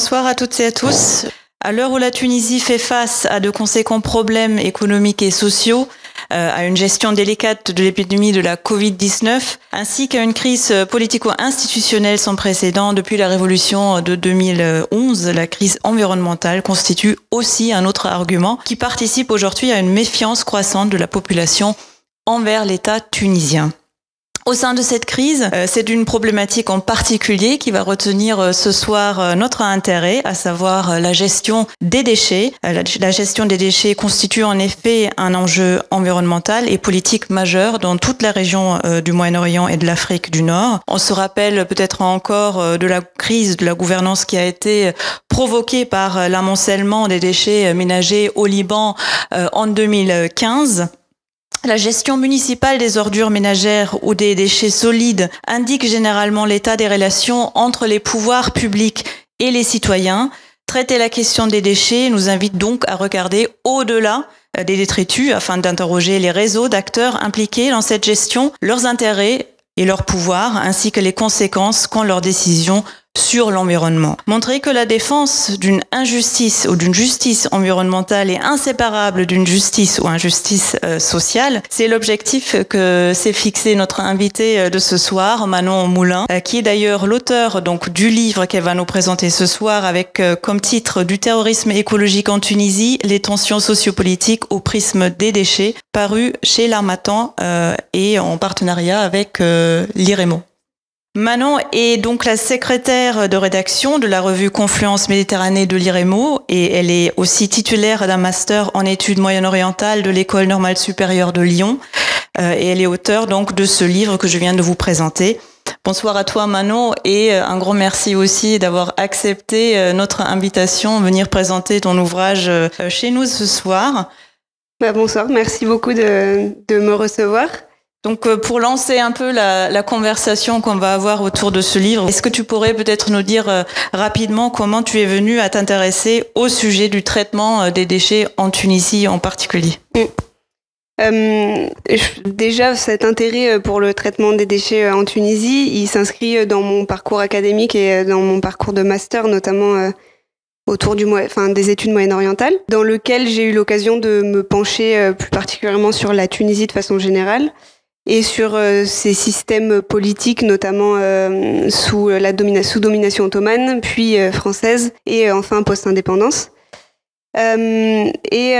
bonsoir à toutes et à tous. À l'heure où la Tunisie fait face à de conséquents problèmes économiques et sociaux, euh, à une gestion délicate de l'épidémie de la Covid-19, ainsi qu'à une crise politico-institutionnelle sans précédent depuis la révolution de 2011, la crise environnementale constitue aussi un autre argument qui participe aujourd'hui à une méfiance croissante de la population envers l'État tunisien. Au sein de cette crise, euh, c'est une problématique en particulier qui va retenir euh, ce soir euh, notre intérêt, à savoir la gestion des déchets. La gestion des déchets constitue en effet un enjeu environnemental et politique majeur dans toute la région du Moyen-Orient et de l'Afrique du Nord. On se rappelle peut-être encore de la crise de la gouvernance qui a été provoquée par l'amoncellement des déchets ménagers au Liban en 2015. La gestion municipale des ordures ménagères ou des déchets solides indique généralement l'état des relations entre les pouvoirs publics et les citoyens. Traiter la question des déchets nous invite donc à regarder au-delà euh, des détritus afin d'interroger les réseaux d'acteurs impliqués dans cette gestion, leurs intérêts et leurs pouvoirs, ainsi que les conséquences qu'ont leurs décisions sur l'environnement. Montrer que la défense d'une injustice ou d'une justice environnementale est inséparable d'une justice ou injustice euh, sociale, c'est l'objectif que s'est fixé notre invité euh, de ce soir, Manon Moulin, euh, qui est d'ailleurs l'auteur donc du livre qu'elle va nous présenter ce soir avec comme titre du terrorisme écologique en Tunisie, les tensions sociopolitiques au prisme des déchets, paru chez l'Armatan et en partenariat avec l'IREMO. Manon est donc la secrétaire de rédaction de la revue Confluence Méditerranée de l'IREMO et elle est aussi titulaire d'un master en études moyen-orientales de l'École normale supérieure de Lyon euh, et elle est auteure donc de ce livre que je viens de vous présenter. Bonsoir à toi Manon et euh, un grand merci aussi d'avoir accepté euh, notre invitation, venir présenter ton ouvrage chez nous ce soir. Bah, bonsoir, merci beaucoup de me recevoir. Donc euh, pour lancer un peu la, conversation qu'on va avoir autour de ce livre, est-ce que tu pourrais peut-être nous dire euh, rapidement comment tu es venu à t'intéresser au sujet du traitement euh, des déchets en Tunisie en particulier? Déjà, cet intérêt pour le traitement des déchets en Tunisie, il s'inscrit dans mon parcours académique et dans mon parcours de master, notamment autour des études moyen-orientales, dans lequel j'ai eu l'occasion de me pencher plus particulièrement sur la Tunisie de façon générale et sur euh, ces systèmes politiques, notamment euh, sous la sous domination ottomane, puis euh, française, et enfin post-indépendance. et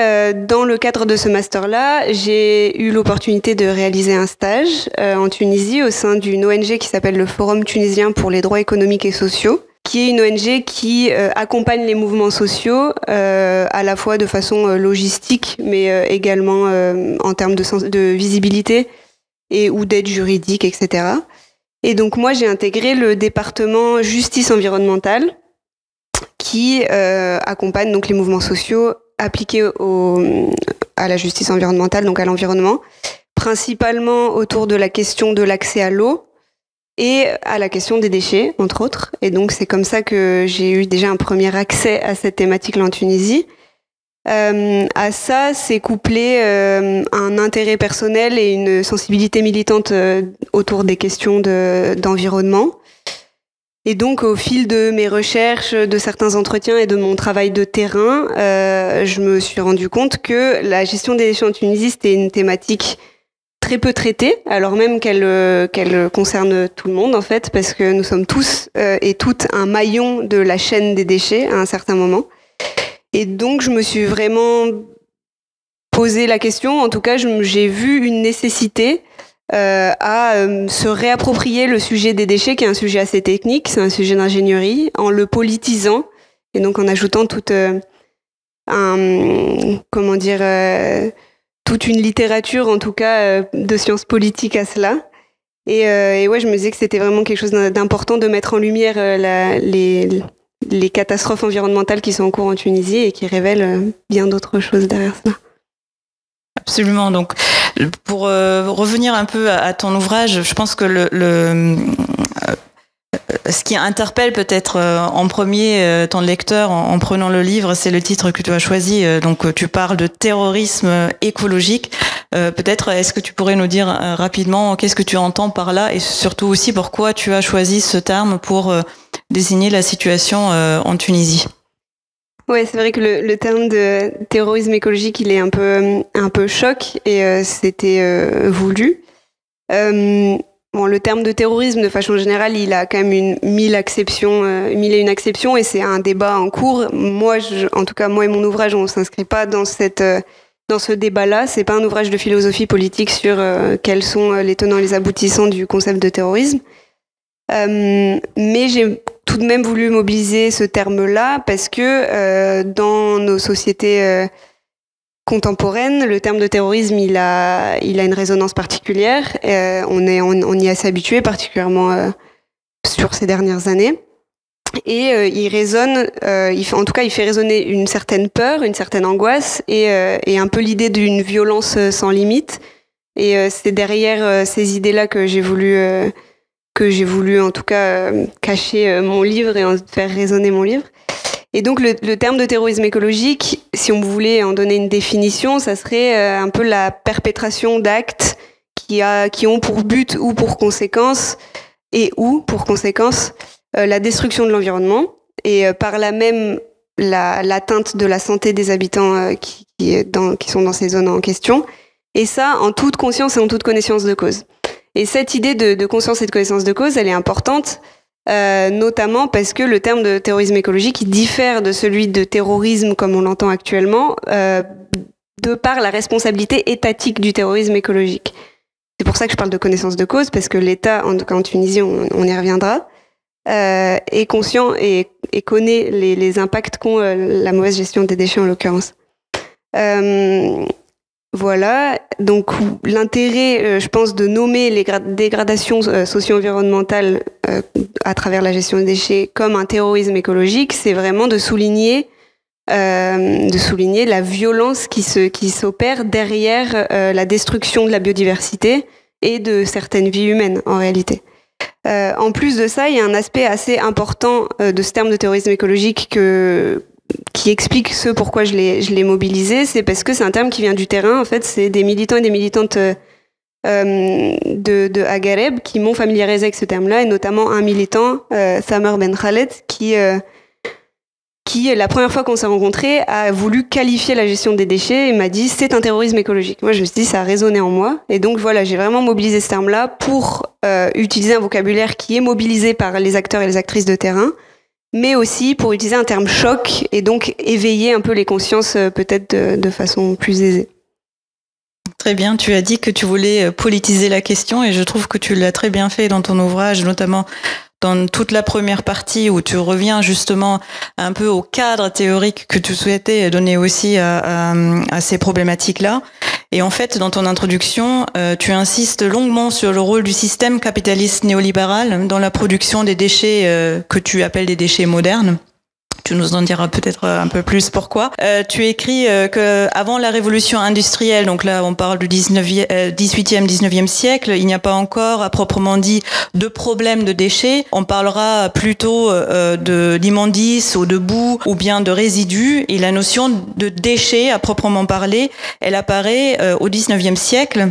dans le cadre de ce master-là, j'ai eu l'opportunité de réaliser un stage en Tunisie au sein d'une ONG qui s'appelle le Forum tunisien pour les droits économiques et sociaux qui est une ONG qui accompagne les mouvements sociaux à la fois de façon logistique, mais également en termes de, de visibilité et ou d'aide juridique, etc. Et donc moi j'ai intégré le département justice environnementale qui euh, accompagne donc les mouvements sociaux appliqués à la justice environnementale, donc à l'environnement, principalement autour de la question de l'accès à l'eau et à la question des déchets, entre autres. Et donc c'est comme ça que j'ai eu déjà un premier accès à cette thématique-là en Tunisie. Euh, à ça, c'est couplé euh, un intérêt personnel et une sensibilité militante euh, autour des questions d'environnement. et donc, au fil de mes recherches, de certains entretiens et de mon travail de terrain, euh, je me suis rendu compte que la gestion des déchets en Tunisie, c'était une thématique très peu traitée, alors même qu'elle qu'elle concerne tout le monde en fait, parce que nous sommes tous et toutes un maillon de la chaîne des déchets à un certain moment. Et donc, je me suis vraiment posé la question. En tout cas, j'ai vu une nécessité euh, à euh, se réapproprier le sujet des déchets, qui est un sujet assez technique, c'est un sujet d'ingénierie, en le politisant et donc en ajoutant toute euh, comment dire, toute une littérature, en tout cas, de sciences politiques à cela. Et, et, ouais, je me disais que c'était vraiment quelque chose d'important de mettre en lumière les, les catastrophes environnementales qui sont en cours en Tunisie et qui révèlent euh, bien d'autres choses derrière cela. Absolument. Donc, pour euh, revenir un peu à, ton ouvrage, je pense que le, euh, ce qui interpelle peut-être en premier ton lecteur en, prenant le livre, c'est le titre que tu as choisi. donc, tu parles de terrorisme écologique. peut-être, est-ce que tu pourrais nous dire rapidement qu'est-ce que tu entends par là et surtout aussi pourquoi tu as choisi ce terme pour désigner la situation en Tunisie. Ouais, c'est vrai que le, terme de terrorisme écologique, il est un peu, un peu choc et c'était voulu. Bon, le terme de terrorisme, de façon générale, il a quand même une mille acceptions, euh, mille et une acceptions, et c'est un débat en cours. Moi, en tout cas, moi et mon ouvrage, on s'inscrit pas dans cette euh, dans ce débat-là. C'est pas un ouvrage de philosophie politique sur euh, quels sont les tenants et les aboutissants du concept de terrorisme. mais j'ai tout de même voulu mobiliser ce terme-là parce que dans nos sociétés contemporaine, le terme de terrorisme, il a, il a une résonance particulière. Euh, on, est, on, y est assez particulièrement euh, sur ces dernières années. Et euh, il résonne, fait, en tout cas, il fait résonner une certaine peur, une certaine angoisse et, et un peu l'idée d'une violence sans limite. Et c'est derrière ces idées-là que j'ai voulu, que j'ai voulu, en tout cas, cacher mon livre et en faire résonner mon livre. Et donc le, terme de terrorisme écologique, si on voulait en donner une définition, ça serait euh, un peu la perpétration d'actes qui, ont pour but ou pour conséquence et ou pour conséquence euh, la destruction de l'environnement et euh, par là même l'atteinte de la santé des habitants qui sont dans ces zones en question. Et ça en toute conscience et en toute connaissance de cause. Et cette idée de, conscience et de connaissance de cause, elle est importante euh, notamment parce que le terme de terrorisme écologique diffère de celui de terrorisme comme on l'entend actuellement, euh, de par la responsabilité étatique du terrorisme écologique. C'est pour ça que je parle de connaissance de cause, parce que l'État, en, en Tunisie, on, y reviendra, euh, est conscient et, connaît les impacts qu'ont la mauvaise gestion des déchets en l'occurrence. Voilà, donc l'intérêt, euh, je pense, de nommer les dégradations euh, socio-environnementales euh, à travers la gestion des déchets comme un terrorisme écologique, c'est vraiment de souligner, de souligner la violence qui se qui s'opère derrière la destruction de la biodiversité et de certaines vies humaines en réalité. en plus de ça, il y a un aspect assez important de ce terme de terrorisme écologique que qui explique ce pourquoi je l'ai, mobilisé, c'est parce que c'est un terme qui vient du terrain. En fait, c'est des militants et des militantes euh, de, de Agareb qui m'ont familiarisé avec ce terme-là, et notamment un militant, euh, Thamer Ben Khaled, qui, euh, qui, la première fois qu'on s'est rencontrés, a voulu qualifier la gestion des déchets et m'a dit c'est un terrorisme écologique. Moi, je me suis dit ça a résonné en moi, et donc voilà, j'ai vraiment mobilisé ce terme-là pour euh, utiliser un vocabulaire qui est mobilisé par les acteurs et les actrices de terrain mais aussi pour utiliser un terme choc et donc éveiller un peu les consciences euh, peut-être de, façon plus aisée. Très bien, tu as dit que tu voulais euh, politiser la question et je trouve que tu l'as très bien fait dans ton ouvrage, notamment dans toute la première partie où tu reviens justement un peu au cadre théorique que tu souhaitais donner aussi à, à ces problématiques-là. Et en fait, dans ton introduction, euh, tu insistes longuement sur le rôle du système capitaliste néolibéral dans la production des déchets euh, que tu appelles des déchets modernes. Tu nous en diras peut-être un peu plus pourquoi. Euh, tu écris euh, que avant la révolution industrielle, donc là on parle du 19e, 18e, 19e siècle, il n'y a pas encore à proprement dit de problème de déchets. On parlera plutôt euh, de d'immondices ou de boue ou bien de résidus. Et la notion de déchets à proprement parler, elle apparaît euh, au 19e siècle.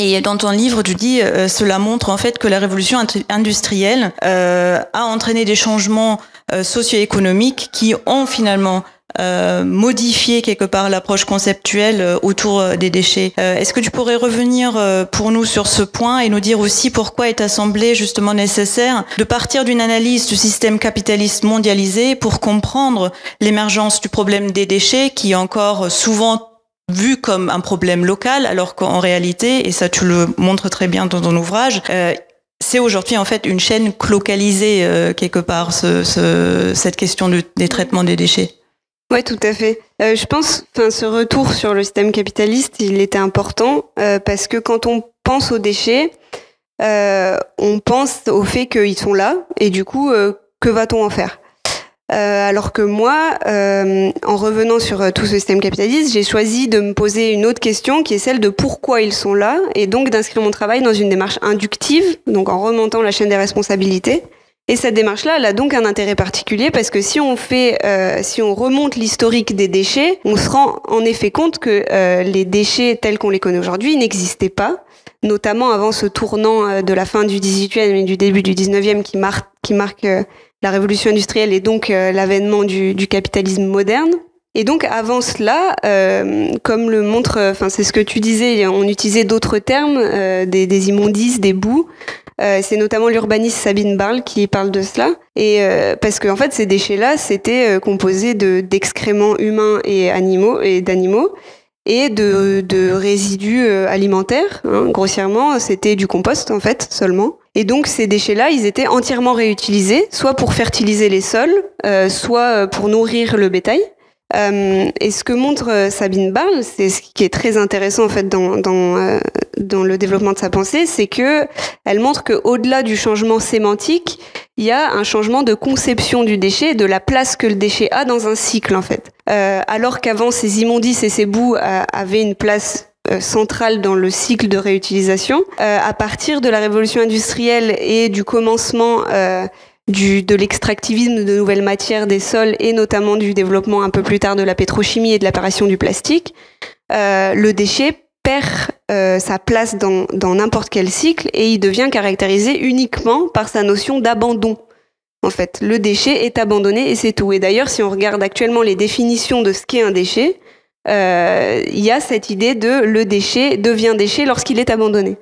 Et dans ton livre, tu dis, euh, cela montre en fait que la révolution industrielle euh, a entraîné des changements euh, socio-économiques qui ont finalement euh, modifié quelque part l'approche conceptuelle euh, autour euh, des déchets. Est-ce que tu pourrais revenir pour nous sur ce point et nous dire aussi pourquoi est semblé justement nécessaire de partir d'une analyse du système capitaliste mondialisé pour comprendre l'émergence du problème des déchets qui encore souvent vu comme un problème local, alors qu'en réalité, et ça tu le montres très bien dans ton ouvrage, c'est aujourd'hui en fait une chaîne localisée euh, quelque part, ce, ce, cette question de, des traitements des déchets. Ouais, tout à fait. Euh, je pense, enfin, ce retour sur le système capitaliste, il était important euh, parce que quand on pense aux déchets, euh, on pense au fait qu'ils sont là et du coup, euh, que va-t-on en faire? Euh, alors que moi, euh, en revenant sur euh, tout ce système capitaliste, j'ai choisi de me poser une autre question qui est celle de pourquoi ils sont là, et donc d'inscrire mon travail dans une démarche inductive, donc en remontant la chaîne des responsabilités. Et cette démarche-là, elle a donc un intérêt particulier parce que si on fait, euh, si on remonte l'historique des déchets, on se rend en effet compte que euh, les déchets tels qu'on les connaît aujourd'hui n'existaient pas, notamment avant ce tournant de la fin du 18e et du début du 19e qui, qui marque la révolution industrielle et donc l'avènement du, du, capitalisme moderne. Et donc avant cela, comme le montre, enfin c'est ce que tu disais, on utilisait d'autres termes, des, des, immondices, des boues. Euh, c'est notamment l'urbaniste Sabine Barle qui parle de cela. Et euh, parce qu'en en fait, ces déchets-là, c'était euh, composé de d'excréments humains et animaux et d'animaux et de, de résidus alimentaires. Hein, grossièrement, c'était du compost en fait seulement. Et donc ces déchets-là, ils étaient entièrement réutilisés, soit pour fertiliser les sols, soit pour nourrir le bétail. Euh, et ce que montre euh, Sabine Barle, c'est ce qui est très intéressant en fait dans dans, euh, dans le développement de sa pensée, c'est que elle montre que au-delà du changement sémantique, il y a un changement de conception du déchet, de la place que le déchet a dans un cycle en fait. Euh, alors qu'avant ces immondices et ces bouts avaient une place centrale dans le cycle de réutilisation, à partir de la révolution industrielle et du commencement du, de l'extractivisme de nouvelles matières des sols et notamment du développement un peu plus tard de la pétrochimie et de l'apparition du plastique, euh, le déchet perd euh, sa place dans n'importe quel cycle et il devient caractérisé uniquement par sa notion d'abandon. En fait, le déchet est abandonné et c'est tout. Et d'ailleurs, si on regarde actuellement les définitions de ce qu'est un déchet, euh, il y a cette idée de le déchet devient déchet lorsqu'il est abandonné.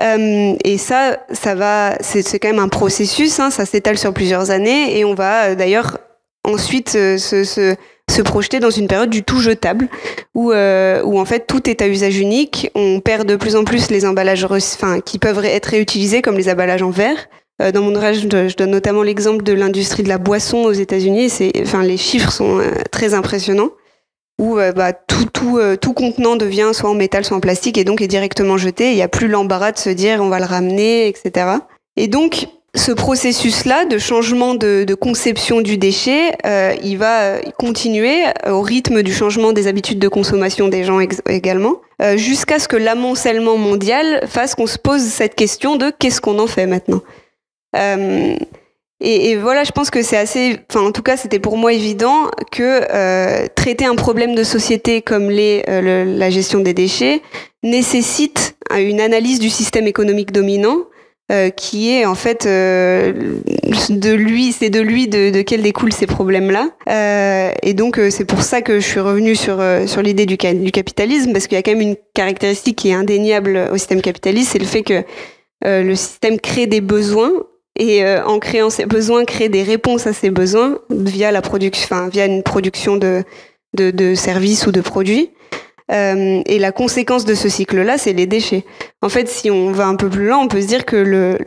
Euh, et ça, ça va, c'est quand même un processus, hein, ça s'étale sur plusieurs années et on va euh, d'ailleurs ensuite euh, se, se, projeter dans une période du tout jetable où, euh, où en fait tout est à usage unique. On perd de plus en plus les emballages enfin, qui peuvent être réutilisés comme les emballages en verre. Dans mon ouvrage, je donne notamment l'exemple de l'industrie de la boisson aux États-Unis. Enfin, les chiffres sont très impressionnants où euh, bah, tout, tout, euh, tout contenant devient soit en métal, soit en plastique, et donc est directement jeté. Il n'y a plus l'embarras de se dire on va le ramener, etc. Et donc, ce processus-là de changement de, conception du déchet, euh, il va continuer au rythme du changement des habitudes de consommation des gens également, jusqu'à ce que l'amoncellement mondial fasse qu'on se pose cette question de qu'est-ce qu'on en fait maintenant. Et, voilà, je pense que c'est assez, enfin en tout cas, c'était pour moi évident que euh, traiter un problème de société comme les, euh, la gestion des déchets nécessite une analyse du système économique dominant, euh, qui est en fait euh, de lui, c'est de lui de, de quel découlent ces problèmes-là. Euh, et donc c'est pour ça que je suis revenue sur sur l'idée du, du capitalisme, parce qu'il y a quand même une caractéristique qui est indéniable au système capitaliste, c'est le fait que le système crée des besoins et euh, en créant ces besoins, créer des réponses à ces besoins via la production, enfin via une production de, de, de services ou de produits. Euh, et la conséquence de ce cycle-là, c'est les déchets. En fait, si on va un peu plus loin, on peut se dire que le,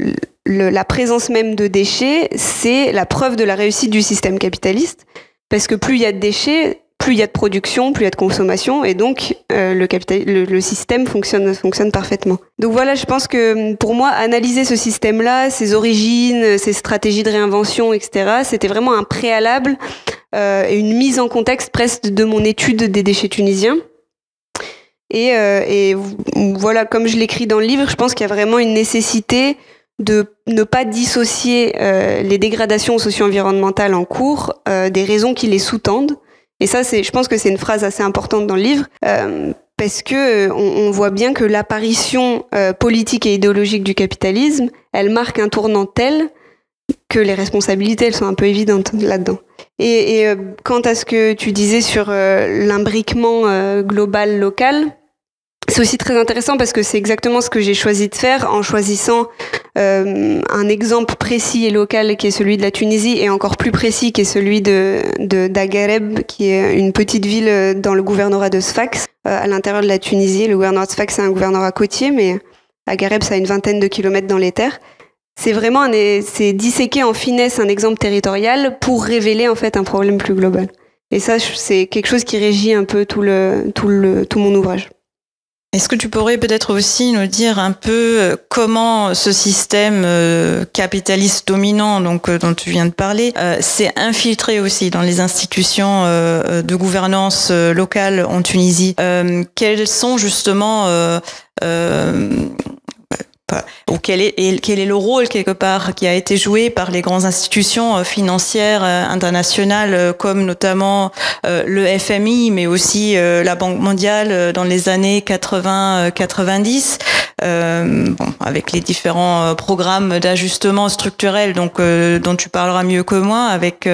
le, la présence même de déchets, c'est la preuve de la réussite du système capitaliste. Parce que plus il y a de déchets, plus il y a de production, plus il y a de consommation, et donc euh, le, système fonctionne, parfaitement. Donc voilà, je pense que pour moi, analyser ce système-là, ses origines, ses stratégies de réinvention, etc., c'était vraiment un préalable euh, et une mise en contexte presque de mon étude des déchets tunisiens. Et, euh, et voilà, comme je l'écris dans le livre, je pense qu'il y a vraiment une nécessité de ne pas dissocier les dégradations socio-environnementales en cours des raisons qui les sous-tendent et ça, c'est, je pense que c'est une phrase assez importante dans le livre. Euh, parce que euh, on, on, voit bien que l'apparition euh, politique et idéologique du capitalisme, elle marque un tournant tel que les responsabilités, elles sont un peu évidentes là-dedans. Et, et euh, quant à ce que tu disais sur euh, l'imbriquement global local, c'est aussi très intéressant parce que c'est exactement ce que j'ai choisi de faire en choisissant euh, un exemple précis et local qui est celui de la Tunisie et encore plus précis qui est celui de, de d'Agareb qui est une petite ville dans le gouvernorat de Sfax euh, à l'intérieur de la Tunisie. Le gouvernorat de Sfax c'est un gouvernorat côtier mais Agareb ça a une vingtaine de kilomètres dans les terres. C'est vraiment c'est disséquer en finesse un exemple territorial pour révéler en fait un problème plus global. Et ça c'est quelque chose qui régit un peu tout le tout le tout mon ouvrage. Est-ce que tu pourrais peut-être aussi nous dire un peu euh, comment ce système euh, capitaliste dominant, donc euh, dont tu viens de parler, s'est infiltré aussi dans les institutions de gouvernance locale en Tunisie? Quels sont justement quel est, quel est le rôle quelque part qui a été joué par les grandes institutions euh, financières euh, internationales euh, comme notamment le FMI mais aussi la Banque mondiale dans les années 80-90 bon, avec les différents programmes d'ajustement structurel, donc dont tu parleras mieux que moi, avec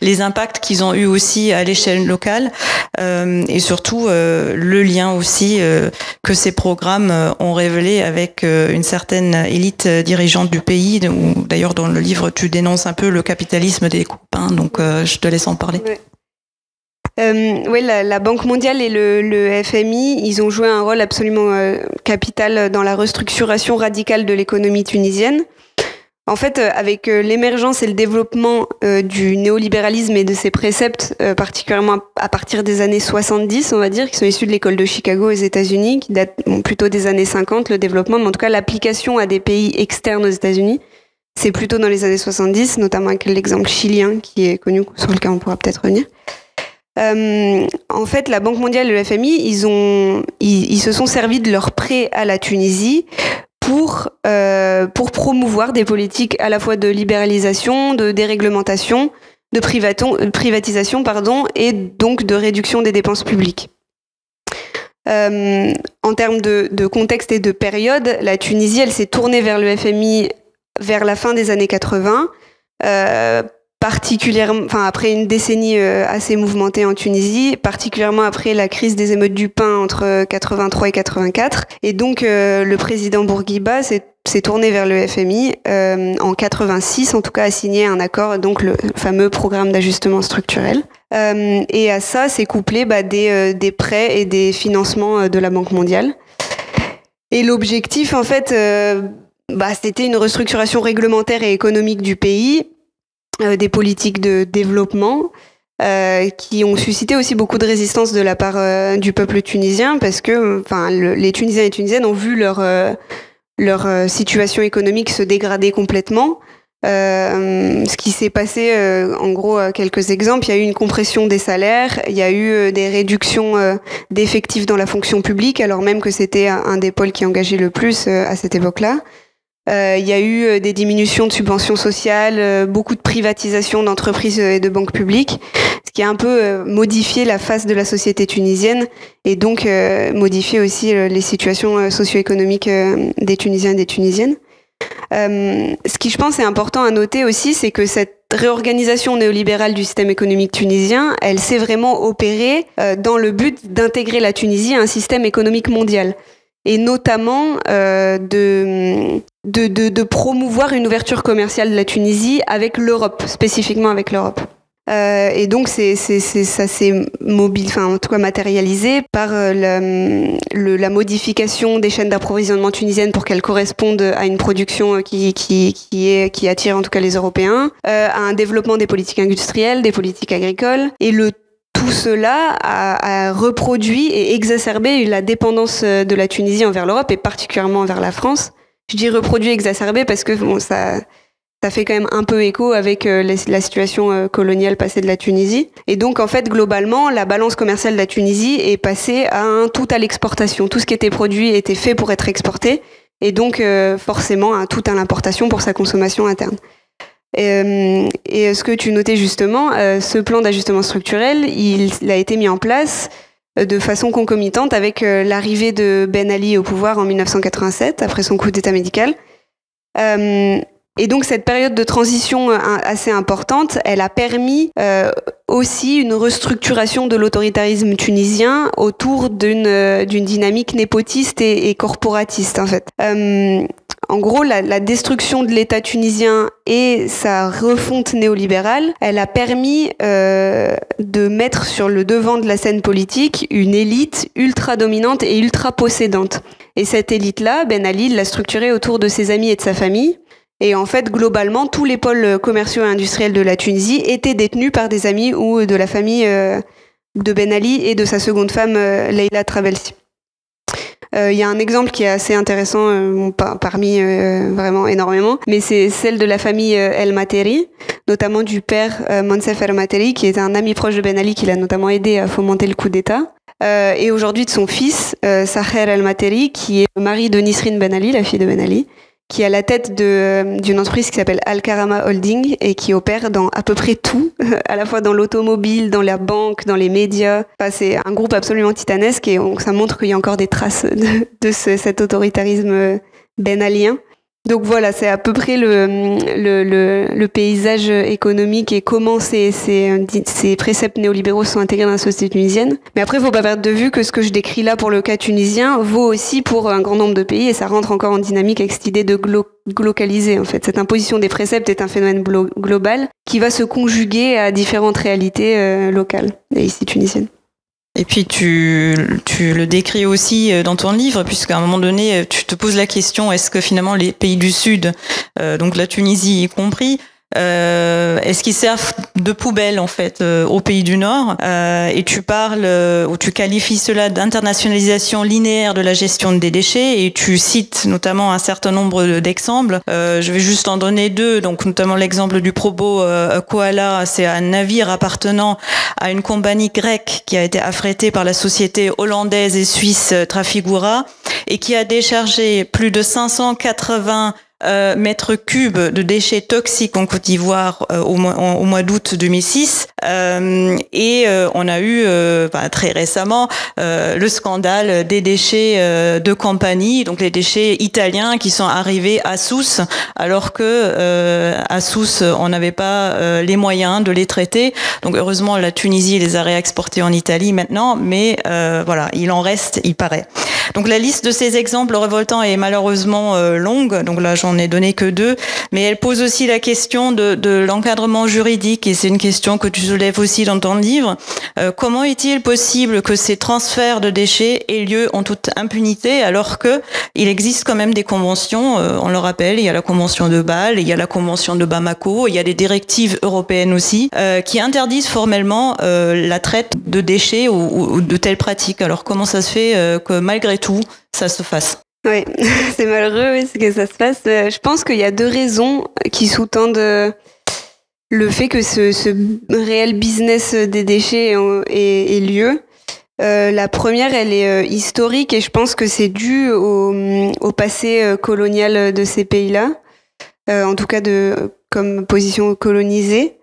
les impacts qu'ils ont eu aussi à l'échelle locale, et surtout le lien aussi que ces programmes ont révélé avec une certaine élite dirigeante du pays. D'ailleurs, dans le livre, tu dénonces un peu le capitalisme des copains, donc je te laisse en parler. Euh, oui, la, Banque mondiale et le, FMI, ils ont joué un rôle absolument euh, capital dans la restructuration radicale de l'économie tunisienne. En fait, euh, avec euh, l'émergence et le développement du néolibéralisme et de ses préceptes, particulièrement à partir des années 70, on va dire, qui sont issus de l'école de Chicago aux États-Unis, qui datent plutôt des années 50, le développement, mais en tout cas l'application à des pays externes aux États-Unis, c'est plutôt dans les années 70, notamment avec l'exemple chilien qui est connu, sur lequel on pourra peut-être revenir. Euh, en fait, la Banque mondiale et le FMI, ils, ont, ils, se sont servis de leur prêt à la Tunisie pour, euh, pour promouvoir des politiques à la fois de libéralisation, de déréglementation, de privatisation pardon, et donc de réduction des dépenses publiques. Euh, en termes de, contexte et de période, la Tunisie, elle s'est tournée vers le FMI vers la fin des années 80 euh, particulièrement, enfin après une décennie euh, assez mouvementée en Tunisie, particulièrement après la crise des émeutes du pain entre 83 et 84. Et donc euh, le président Bourguiba s'est tourné vers le FMI euh, en 86, en tout cas a signé un accord, donc le fameux programme d'ajustement structurel. et à ça, s'est couplé bah, des, des prêts et des financements de la Banque mondiale. Et l'objectif, en fait, bah, c'était une restructuration réglementaire et économique du pays euh, des politiques de développement euh, qui ont suscité aussi beaucoup de résistance de la part euh, du peuple tunisien parce que enfin les Tunisiens et Tunisiennes ont vu leur leur situation économique se dégrader complètement. ce qui s'est passé, en gros, quelques exemples, il y a eu une compression des salaires, il y a eu des réductions d'effectifs dans la fonction publique, alors même que c'était un des pôles qui engageait le plus à cette époque-là. Euh, il y a eu euh, des diminutions de subventions sociales, euh, beaucoup de privatisation d'entreprises et de banques publiques, ce qui a un peu modifié la face de la société tunisienne et donc modifié aussi les situations socio-économiques des Tunisiens et des Tunisiennes. ce qui, je pense, est important à noter aussi, c'est que cette réorganisation néolibérale du système économique tunisien, elle s'est vraiment opérée dans le but d'intégrer la Tunisie à un système économique mondial et notamment euh, de, de, de, de, promouvoir une ouverture commerciale de la Tunisie avec l'Europe, spécifiquement avec l'Europe. Euh, et donc c'est, c'est, c'est, ça s'est mobile, enfin en tout cas matérialisé par euh, la, le, la modification des chaînes d'approvisionnement tunisiennes pour qu'elles correspondent à une production qui, qui, qui, est, qui attire en tout cas les Européens, euh, à un développement des politiques industrielles, des politiques agricoles, et le tout cela a, reproduit et exacerbé la dépendance euh, de la Tunisie envers l'Europe et particulièrement envers la France. Je dis reproduit, exacerbé parce que bon, ça, ça fait quand même un peu écho avec euh, la situation euh, coloniale passée de la Tunisie. Et donc, en fait, globalement, la balance commerciale de la Tunisie est passée à un tout à l'exportation. Tout ce qui était produit était fait pour être exporté. Et donc, forcément, un tout à l'importation pour sa consommation interne. Euh, et ce que tu notais justement, euh, ce plan d'ajustement structurel, il, a été mis en place euh, de façon concomitante avec l'arrivée de Ben Ali au pouvoir en 1987, après son coup d'État médical. et donc cette période de transition assez importante, elle a permis aussi une restructuration de l'autoritarisme tunisien autour d'une dynamique népotiste et, corporatiste en fait. En gros, la, destruction de l'État tunisien et sa refonte néolibérale, elle a permis euh, de mettre sur le devant de la scène politique une élite ultra dominante et ultra possédante. Et cette élite-là, Ben Ali l'a structurée autour de ses amis et de sa famille. Et en fait, globalement, tous les pôles commerciaux et industriels de la Tunisie étaient détenus par des amis ou de la famille euh, de Ben Ali et de sa seconde femme, euh, Leila Travelsi. Euh, il y a un exemple qui est assez intéressant euh, parmi euh, vraiment énormément, mais c'est celle de la famille El Materi, notamment du père Monsef El Materi, qui est un ami proche de Ben Ali, qui l'a notamment aidé à fomenter le coup d'État. et aujourd'hui de son fils, Saher El Materi, qui est le mari de Nisrin Ben Ali, la fille de Ben Ali, qui est à la tête d'une entreprise qui s'appelle Alcarama Holding et qui opère dans à peu près tout, à la fois dans l'automobile, dans la banque, dans les médias. Enfin, c'est un groupe absolument titanesque et ça montre qu'il y a encore des traces de, de ce, cet autoritarisme benalien. Donc voilà, c'est à peu près le, paysage économique et comment ces, ces, préceptes néolibéraux sont intégrés dans la société tunisienne. Mais après, il faut pas perdre de vue que ce que je décris là pour le cas tunisien vaut aussi pour un grand nombre de pays et ça rentre encore en dynamique avec cette idée de glocaliser en fait. Cette imposition des préceptes est un phénomène global qui va se conjuguer à différentes réalités euh, locales et ici tunisiennes. Et puis tu, tu le décris aussi euh, dans ton livre, puisqu'à un moment donné, euh, tu te poses la question, est-ce que finalement les pays du Sud, euh, donc la Tunisie y compris, euh, est-ce qu'ils servent de poubelle en fait euh, au pays du Nord? Euh, Et tu parles ou tu qualifies cela d'internationalisation linéaire de la gestion des déchets et tu cites notamment un certain nombre d'exemples. je vais juste en donner deux, donc notamment l'exemple du Probo Koala, c'est un navire appartenant à une compagnie grecque qui a été affrété par la société hollandaise et suisse Trafigura et qui a déchargé plus de 580 euh, mètres cubes de déchets toxiques en Côte d'Ivoire euh, au, mois, au mois d'août 2006. Euh, et euh, on a eu bah, très récemment le scandale des déchets de compagnie, donc les déchets italiens qui sont arrivés à Sousse, alors que à Sousse on n'avait pas les moyens de les traiter. Donc heureusement la Tunisie les a réexportés en Italie maintenant, mais voilà, il en reste, il paraît. Donc la liste de ces exemples révoltants est malheureusement longue. Donc là j'en ai donné que deux, mais elle pose aussi la question de, de l'encadrement juridique et c'est une question que tu soulèves aussi dans ton livre. Euh, comment est-il possible que ces transferts de déchets aient lieu en toute impunité alors que il existe quand même des conventions, euh, on le rappelle, il y a la convention de Bâle, il y a la convention de Bamako, il y a des directives européennes aussi euh, qui interdisent formellement la traite de déchets ou, ou, de telles pratiques. Alors comment ça se fait que malgré tout ça se fasse oui, c'est malheureux oui, que ça se passe. Euh, je pense qu'il y a deux raisons qui sous-tendent euh, le fait que ce, réel business des déchets ait, lieu. Euh, la première, elle est historique et je pense que c'est dû au, au, passé colonial de ces pays-là, en tout cas de comme position colonisée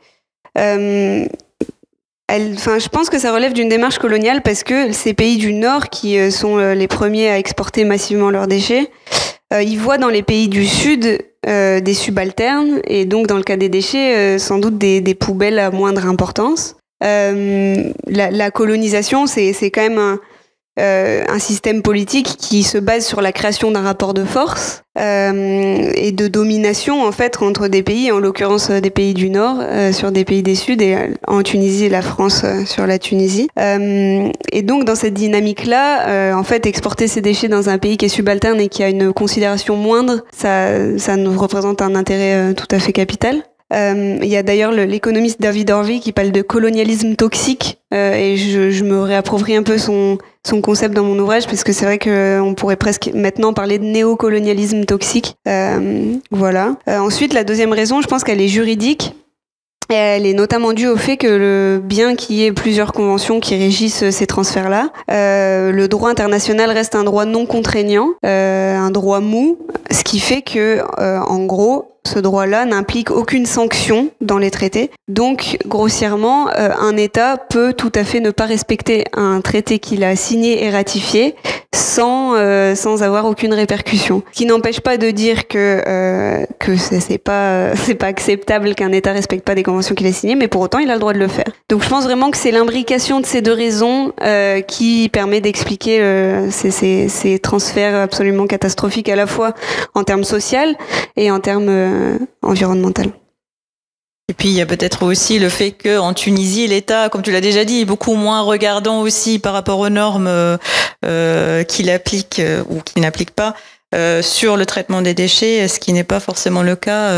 enfin, je pense que ça relève d'une démarche coloniale parce que ces pays du Nord, qui euh, sont euh, les premiers à exporter massivement leurs déchets, euh, ils voient dans les pays du Sud des subalternes et donc dans le cas des déchets, sans doute des, poubelles à moindre importance. La, la, colonisation, c'est quand même un, euh, un système politique qui se base sur la création d'un rapport de force euh, et de domination en fait entre des pays, en l'occurrence euh, des pays du Nord euh, sur des pays des Sud et en Tunisie la France sur la Tunisie. et donc dans cette dynamique-là, en fait, exporter ces déchets dans un pays qui est subalterne et qui a une considération moindre, ça, ça nous représente un intérêt tout à fait capital. Euh, il y a d'ailleurs l'économiste David Orvey qui parle de colonialisme toxique euh, et je, me réapproprie un peu son, concept dans mon ouvrage parce que c'est vrai qu'on pourrait presque maintenant parler de néocolonialisme toxique. Euh, voilà. Euh, ensuite, la deuxième raison, je pense qu'elle est juridique. Elle est notamment due au fait que bien qu'il y ait plusieurs conventions qui régissent ces transferts-là, euh, le droit international reste un droit non contraignant, euh, un droit mou, ce qui fait que, euh, en gros, ce droit-là n'implique aucune sanction dans les traités. Donc, grossièrement, euh, un État peut tout à fait ne pas respecter un traité qu'il a signé et ratifié sans euh, sans avoir aucune répercussion. Ce qui n'empêche pas de dire que euh, que c'est pas c'est pas acceptable qu'un État respecte pas des conventions qu'il a signées, mais pour autant il a le droit de le faire. Donc, je pense vraiment que c'est l'imbrication de ces deux raisons qui permet d'expliquer ces, ces, ces transferts absolument catastrophiques à la fois en termes social et en termes euh, environnementale. Et puis il y a peut-être aussi le fait que en Tunisie, l'État, comme tu l'as déjà dit, est beaucoup moins regardant aussi par rapport aux normes euh, euh qu'il applique euh, ou qu'il n'applique pas euh, sur le traitement des déchets, ce qui n'est pas forcément le cas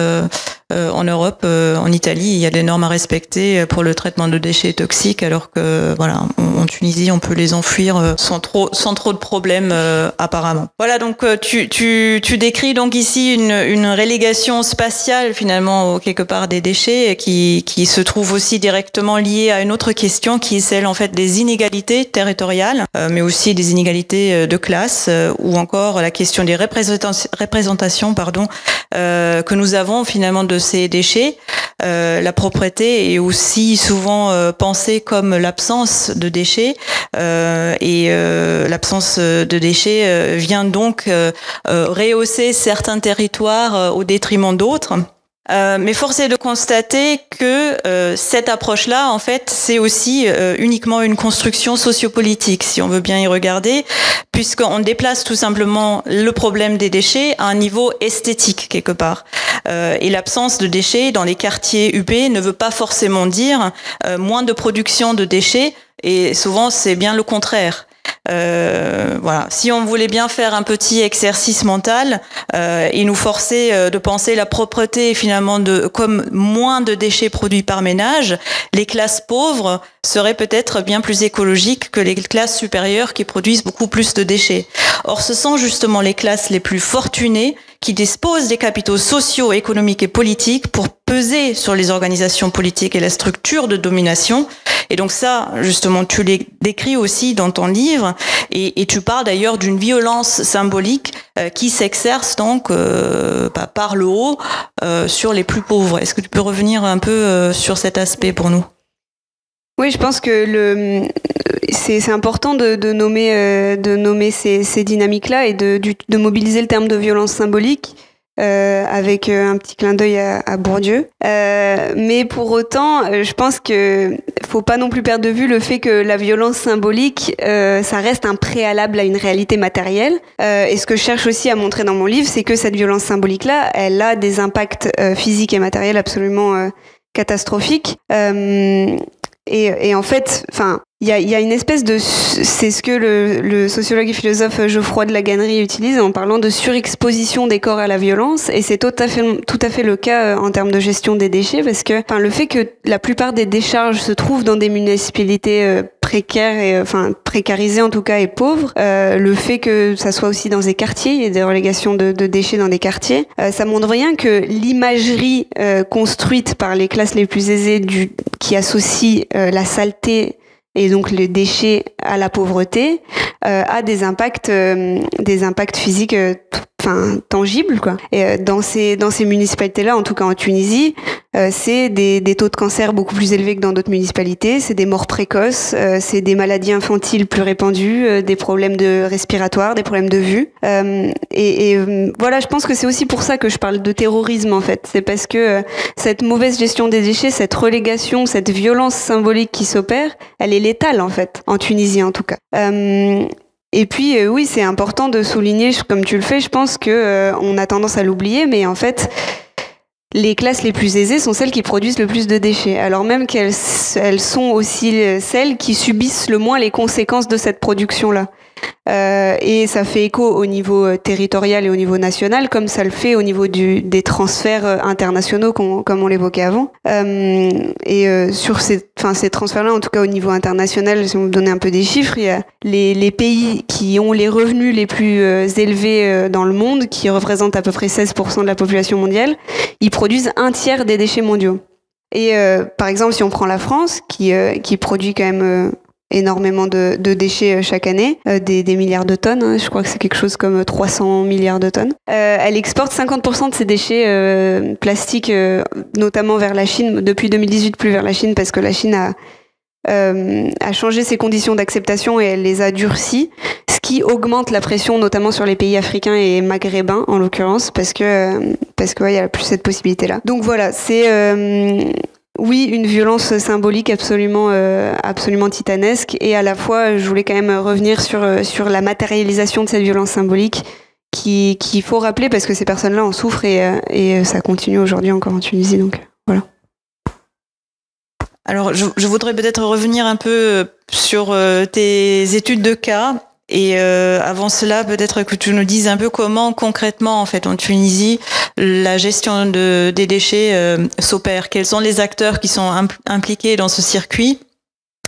en Europe, en Italie, il y a des normes à respecter pour le traitement de déchets toxiques, alors que voilà, en Tunisie, on peut les enfuir sans trop, sans trop de problèmes apparemment. Voilà, donc tu, tu, tu décris donc ici une, une relégation spatiale finalement quelque part des déchets qui, qui se trouve aussi directement liée à une autre question qui est celle en fait des inégalités territoriales, mais aussi des inégalités de classe ou encore la question des représentations pardon, euh, que nous avons finalement de ces déchets. Euh, la propreté est aussi souvent euh, pensée comme l'absence de déchets et l'absence de déchets vient donc rehausser certains territoires au détriment d'autres. Euh, mais force est de constater que euh, cette approche-là, en fait, c'est aussi euh, uniquement une construction sociopolitique, si on veut bien y regarder, puisqu'on déplace tout simplement le problème des déchets à un niveau esthétique quelque part. et l'absence de déchets dans les quartiers UP ne veut pas forcément dire moins de production de déchets, et souvent c'est bien le contraire. Euh, voilà. Si on voulait bien faire un petit exercice mental euh, et nous forcer euh, de penser la propreté finalement de comme moins de déchets produits par ménage, les classes pauvres seraient peut-être bien plus écologiques que les classes supérieures qui produisent beaucoup plus de déchets. Or, ce sont justement les classes les plus fortunées qui disposent des capitaux sociaux, économiques et politiques pour peser sur les organisations politiques et la structure de domination. Et donc ça, justement, tu les décris aussi dans ton livre, et, tu parles d'ailleurs d'une violence symbolique euh, qui s'exerce donc euh, bah, par le haut euh, sur les plus pauvres. Est-ce que tu peux revenir un peu sur cet aspect pour nous? Oui, je pense que le c'est important de, nommer de nommer ces, dynamiques-là et de, mobiliser le terme de violence symbolique euh, avec euh, un petit clin d'œil à, Bourdieu. Euh, mais pour autant, euh, je pense que faut pas non plus perdre de vue le fait que la violence symbolique, euh, ça reste un préalable à une réalité matérielle. et ce que je cherche aussi à montrer dans mon livre, c'est que cette violence symbolique-là, elle a des impacts physiques et matériels absolument catastrophiques. Et, et, en fait, enfin, il y a, une espèce de, c'est ce que le, sociologue et philosophe Geoffroy de la Gannerie utilise en parlant de surexposition des corps à la violence, et c'est tout à fait, tout à fait le cas euh, en termes de gestion des déchets, parce que, enfin, le fait que la plupart des décharges se trouvent dans des municipalités euh, précaires et enfin précarisées en tout cas et pauvres, euh, le fait que ça soit aussi dans des quartiers, il y a des relégations de, déchets dans des quartiers, euh, ça montre rien que l'imagerie euh, construite par les classes les plus aisées du qui associe la saleté et donc les déchets à la pauvreté euh, a des impacts euh, des impacts physiques euh, enfin tangibles quoi. Et euh, dans ces dans ces municipalités là en tout cas en Tunisie euh, c'est des, des, taux de cancer beaucoup plus élevés que dans d'autres municipalités. C'est des morts précoces. C'est des maladies infantiles plus répandues des problèmes de respiratoires des problèmes de vue. Et, et voilà je pense que c'est aussi pour ça que je parle de terrorisme en fait. C'est parce que cette mauvaise gestion des déchets cette relégation cette violence symbolique qui s'opère elle est létale en fait en Tunisie en tout cas. Et puis euh, oui, c'est important de souligner, comme tu le fais, je pense que euh, on a tendance à l'oublier, mais en fait, les classes les plus aisées sont celles qui produisent le plus de déchets, alors même qu'elles elles sont aussi celles qui subissent le moins les conséquences de cette production-là. Euh, et ça fait écho au niveau euh, territorial et au niveau national, comme ça le fait au niveau des transferts euh, internationaux, comme on l'évoquait avant. Et sur ces, transferts-là, en tout cas au niveau international, si on me donner un peu des chiffres, les, pays qui ont les revenus les plus élevés dans le monde, qui représentent à peu près 16% de la population mondiale, ils produisent un tiers des déchets mondiaux. Et par exemple, si on prend la France, qui produit quand même énormément de, déchets euh, chaque année, euh, des, milliards de tonnes. Hein. je crois que c'est quelque chose comme 300 milliards de tonnes. Euh, elle exporte 50% de ses déchets euh, plastiques, notamment vers la Chine, depuis 2018 plus vers la Chine, parce que la Chine a, changé ses conditions d'acceptation et elle les a durcies, ce qui augmente la pression, notamment sur les pays africains et maghrébins en l'occurrence, parce que parce qu'il ouais, y a plus cette possibilité-là. Donc voilà, c'est oui, une violence symbolique absolument, euh, absolument titanesque. Et à la fois, je voulais quand même revenir sur, euh, la matérialisation de cette violence symbolique qu'il qui faut rappeler parce que ces personnes-là en souffrent et, euh, ça continue aujourd'hui encore en Tunisie. Donc voilà. Alors, je, voudrais peut-être revenir un peu sur tes études de cas et avant cela, peut-être que tu nous dises un peu comment concrètement, en fait, en Tunisie, la gestion de, des déchets s'opère Quels sont les acteurs qui sont impliqués dans ce circuit?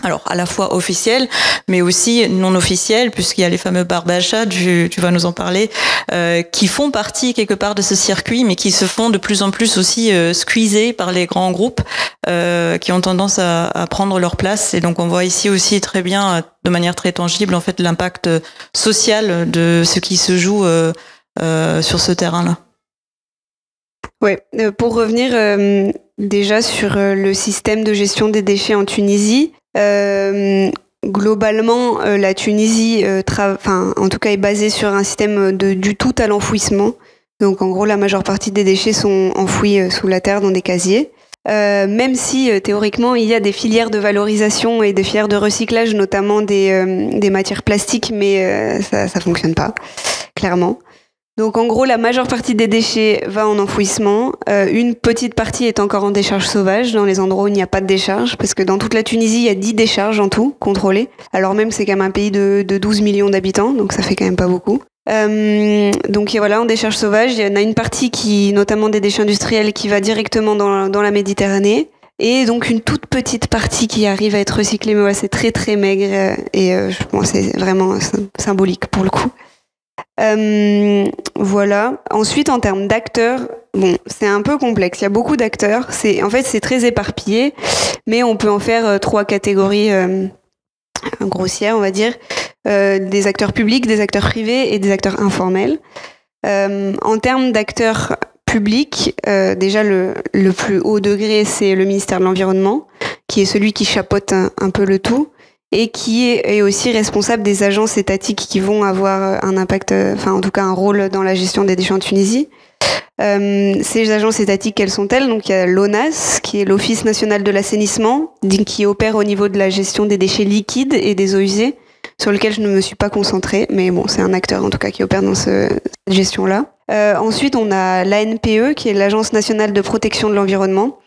Alors à la fois officiel, mais aussi non officiel, puisqu'il y a les fameux barbachas, tu, tu vas nous en parler, euh, qui font partie quelque part de ce circuit, mais qui se font de plus en plus aussi euh, squeezer par les grands groupes euh, qui ont tendance à, à, prendre leur place. Et donc on voit ici aussi très bien, de manière très tangible, en fait, l'impact social de ce qui se joue euh, euh sur ce terrain-là. Ouais, pour revenir euh, déjà sur le système de gestion des déchets en Tunisie, euh, globalement, euh, la Tunisie, euh, en tout cas, est basée sur un système de, du tout à l'enfouissement. Donc, en gros, la majeure partie des déchets sont enfouis sous la terre dans des casiers. Euh, même si théoriquement il y a des filières de valorisation et des filières de recyclage, notamment des, des matières plastiques, mais ça ça fonctionne pas, clairement. Donc en gros, la majeure partie des déchets va en enfouissement. Euh, une petite partie est encore en décharge sauvage dans les endroits où il n'y a pas de décharge, parce que dans toute la Tunisie, il y a 10 décharges en tout, contrôlées. Alors même c'est quand même un pays de, de 12 millions d'habitants, donc ça fait quand même pas beaucoup. Euh, donc voilà, en décharge sauvage, il y en a une partie qui, notamment des déchets industriels, qui va directement dans, la Méditerranée. Et donc une toute petite partie qui arrive à être recyclée, mais c'est très très maigre euh, et euh, c'est vraiment symbolique pour le coup. Euh, voilà. Ensuite, en termes d'acteurs, bon, c'est un peu complexe. Il y a beaucoup d'acteurs. C'est, en fait, c'est très éparpillé, mais on peut en faire euh, trois catégories euh, grossières, on va dire. Des acteurs publics, des acteurs privés et des acteurs informels. En termes d'acteurs publics, déjà le, plus haut degré, c'est le ministère de l'Environnement, qui est celui qui chapeaute un peu le tout et qui est, aussi responsable des agences étatiques qui vont avoir un impact, enfin en tout cas un rôle dans la gestion des déchets en Tunisie. Euh, ces agences étatiques, quelles sont-elles Donc il y a l'ONAS, qui est l'Office national de l'assainissement, qui opère au niveau de la gestion des déchets liquides et des eaux usées, sur lequel je ne me suis pas concentrée, mais bon, c'est un acteur en tout cas qui opère dans ce, cette gestion-là. Euh, ensuite, on a l'ANPE, qui est l'Agence nationale de protection de l'environnement,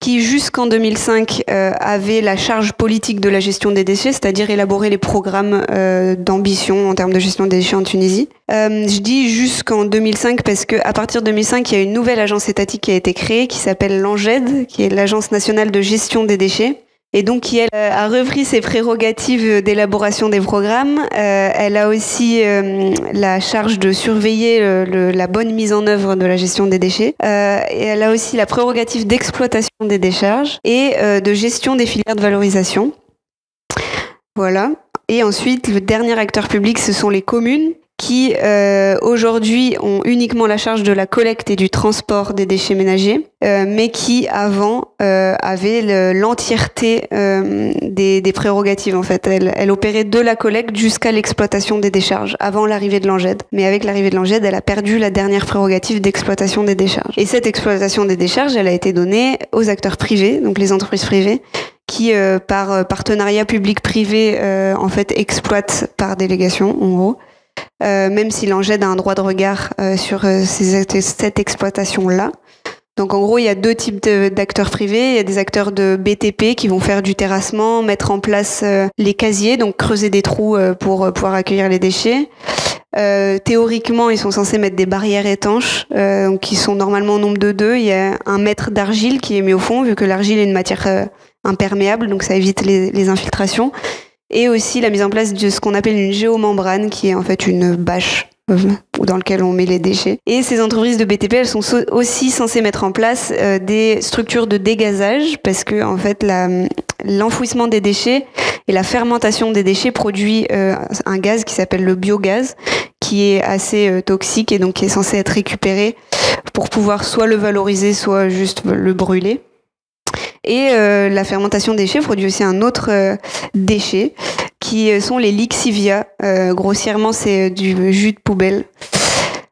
qui jusqu'en 2005 euh, avait la charge politique de la gestion des déchets, c'est-à-dire élaborer les programmes euh, d'ambition en termes de gestion des déchets en Tunisie. Euh, je dis jusqu'en 2005 parce que à partir de 2005, il y a une nouvelle agence étatique qui a été créée qui s'appelle l'ANGED, qui est l'agence nationale de gestion des déchets et donc qui elle a repris ses prérogatives d'élaboration des programmes. Euh, elle a aussi euh, la charge de surveiller le, la bonne mise en œuvre de la gestion des déchets. Euh, et elle a aussi la prérogative d'exploitation des décharges et euh, de gestion des filières de valorisation. Voilà. Et ensuite, le dernier acteur public, ce sont les communes qui euh, aujourd'hui ont uniquement la charge de la collecte et du transport des déchets ménagers, euh, mais qui avant euh, avaient l'entièreté euh, des, des, prérogatives en fait. Elle, elle opérait de la collecte jusqu'à l'exploitation des décharges avant l'arrivée de l'Anged. Mais avec l'arrivée de l'Anged, elle a perdu la dernière prérogative d'exploitation des décharges. Et cette exploitation des décharges, elle a été donnée aux acteurs privés, donc les entreprises privées, qui, euh, par partenariat public-privé, euh, en fait, exploitent par délégation, en gros, euh, même si l'Angède a un droit de regard euh, sur euh, cette exploitation-là. Donc en gros, il y a deux types d'acteurs privés. Il y a des acteurs de BTP qui vont faire du terrassement, mettre en place les casiers, donc creuser des trous pour pouvoir accueillir les déchets. Euh, théoriquement, ils sont censés mettre des barrières étanches, euh, qui sont normalement au nombre de deux. Il y a un mètre d'argile qui est mis au fond, vu que l'argile est une matière euh, imperméable, donc ça évite les infiltrations et aussi la mise en place de ce qu'on appelle une géomembrane, qui est en fait une bâche euh, dans lequel on met les déchets. Et ces entreprises de BTP, elles sont aussi censées mettre en place euh, des structures de dégazage parce que en fait l'enfouissement des déchets et la fermentation des déchets produit euh, un gaz qui s'appelle le biogaz qui est assez toxique et donc qui est censé être récupéré pour pouvoir soit le valoriser soit juste le brûler. Et euh, la fermentation déchets produit aussi un autre euh, déchet qui euh, sont les lixivia. grossièrement, c'est du jus de poubelle.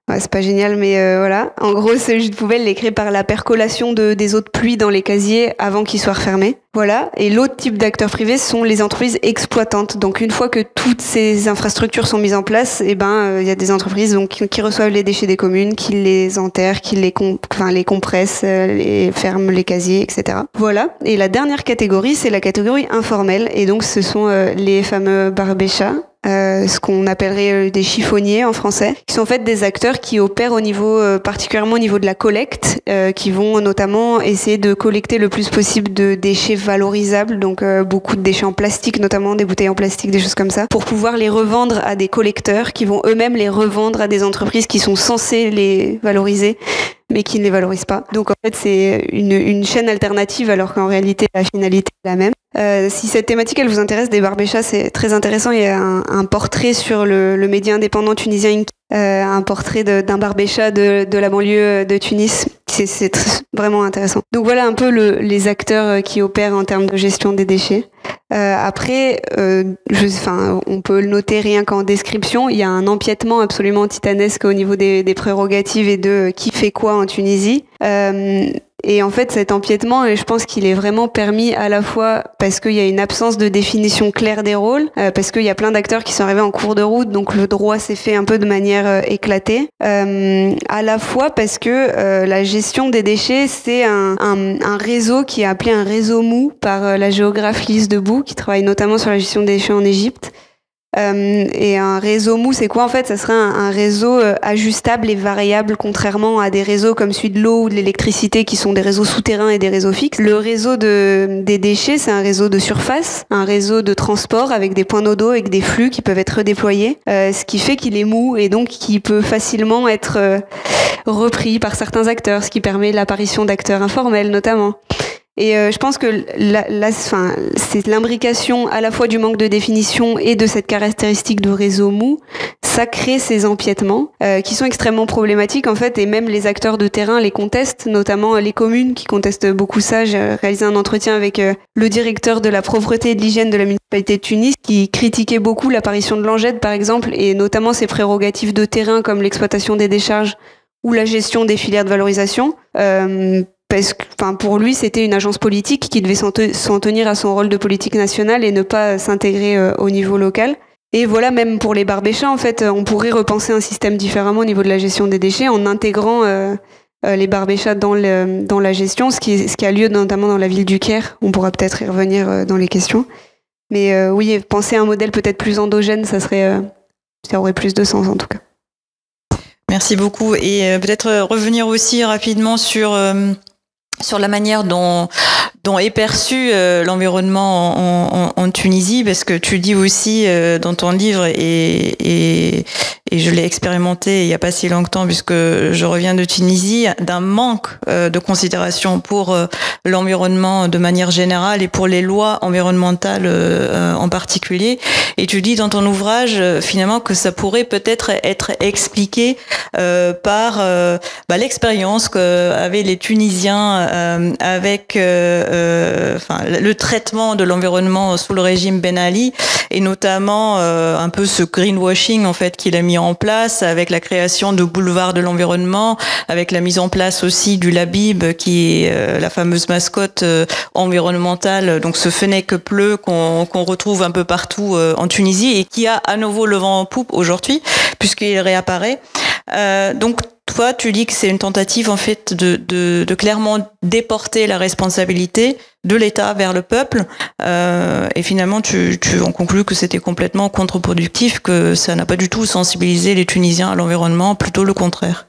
Ouais, c'est pas génial, mais euh, voilà. En gros, ce jus de poubelle est par la percolation de, des eaux de pluie dans les casiers avant qu'ils soient refermés. Voilà. Et l'autre type d'acteurs privés sont les entreprises exploitantes. Donc, une fois que toutes ces infrastructures sont mises en place, eh ben, il euh, y a des entreprises donc, qui, reçoivent les déchets des communes, qui les enterrent, qui les, enfin, les compressent, euh, les ferment les casiers, etc. Voilà. Et la dernière catégorie, c'est la catégorie informelle. Et donc, ce sont les fameux barbéchas ce qu'on appellerait des chiffonniers en français, qui sont en fait des acteurs qui opèrent au niveau, particulièrement au niveau de la collecte, qui vont notamment essayer de collecter le plus possible de déchets valorisables, donc beaucoup de déchets en plastique, notamment des bouteilles en plastique, des choses comme ça, pour pouvoir les revendre à des collecteurs qui vont eux-mêmes les revendre à des entreprises qui sont censées les valoriser mais qui ne les valorisent pas. Donc en fait, c'est une, une, chaîne alternative alors qu'en réalité, la finalité est la même. Euh, si cette thématique, elle vous intéresse, des barbéchas, c'est très intéressant. Il y a un, un portrait sur le, le, média indépendant tunisien, euh, un portrait d'un barbécha de, de, la banlieue de Tunis. C'est vraiment intéressant. Donc voilà un peu le, les acteurs qui opèrent en termes de gestion des déchets. Euh, après, euh, je, enfin, on peut le noter rien qu'en description, il y a un empiètement absolument titanesque au niveau des, des prérogatives et de qui fait quoi en Tunisie. Euh, et en fait, cet empiètement, je pense qu'il est vraiment permis à la fois parce qu'il y a une absence de définition claire des rôles, euh, parce qu'il y a plein d'acteurs qui sont arrivés en cours de route, donc le droit s'est fait un peu de manière euh, éclatée, euh, à la fois parce que euh, la gestion des déchets, c'est un, un, un, réseau qui est appelé un réseau mou par la géographe Lise Debout, qui travaille notamment sur la gestion des déchets en Égypte. Euh, et un réseau mou, c'est quoi en fait? Ça serait un, réseau euh, ajustable et variable, contrairement à des réseaux comme celui de l'eau ou de l'électricité, qui sont des réseaux souterrains et des réseaux fixes. Le réseau de, des déchets, c'est un réseau de surface, un réseau de transport avec des points d'eau avec des flux qui peuvent être redéployés, euh, ce qui fait qu'il est mou et donc qui peut facilement être repris par certains acteurs, ce qui permet l'apparition d'acteurs informels notamment. Et euh, je pense que la, la, c'est l'imbrication à la fois du manque de définition et de cette caractéristique de réseau mou, ça crée ces empiètements euh, qui sont extrêmement problématiques en fait, et même les acteurs de terrain les contestent, notamment les communes qui contestent beaucoup ça. J'ai réalisé un entretien avec euh, le directeur de la propreté et de l'hygiène de la municipalité de Tunis qui critiquait beaucoup l'apparition de l'angette par exemple, et notamment ses prérogatives de terrain comme l'exploitation des décharges ou la gestion des filières de valorisation. Euh, parce que, enfin, pour lui, c'était une agence politique qui devait s'en tenir à son rôle de politique nationale et ne pas s'intégrer euh, au niveau local. Et voilà, même pour les barbéchats, en fait, on pourrait repenser un système différemment au niveau de la gestion des déchets en intégrant euh, euh, les barbéchats dans, dans la gestion, ce qui, a lieu notamment dans la ville du Caire. On pourra peut-être y revenir dans les questions. Mais oui, penser à un modèle peut-être plus endogène, ça serait, ça aurait plus de sens en tout cas. Merci beaucoup. Et peut-être revenir aussi rapidement sur sur la manière dont, est perçu euh, l'environnement en, Tunisie, parce que tu dis aussi euh, dans ton livre, et, et je l'ai expérimenté il n'y a pas si longtemps, puisque je reviens de Tunisie, d'un manque euh, de considération pour euh, l'environnement de manière générale et pour les lois environnementales euh, en particulier. Et tu dis dans ton ouvrage, finalement, que ça pourrait peut-être être expliqué par bah, l'expérience qu'avaient les Tunisiens avec le traitement de l'environnement sous le régime Ben Ali et notamment un peu ce greenwashing en fait qu'il a mis en place avec la création de boulevards de l'environnement, avec la mise en place aussi du Labib qui est la fameuse mascotte environnementale, donc ce que pleu qu'on qu retrouve un peu partout en Tunisie et qui a à nouveau le vent en poupe aujourd'hui puisqu'il réapparaît. Euh, donc toi, tu dis que c'est une tentative en fait de, clairement déporter la responsabilité de l'État vers le peuple, euh, et finalement, tu, en conclus que c'était complètement contre-productif, que ça n'a pas du tout sensibilisé les Tunisiens à l'environnement, plutôt le contraire.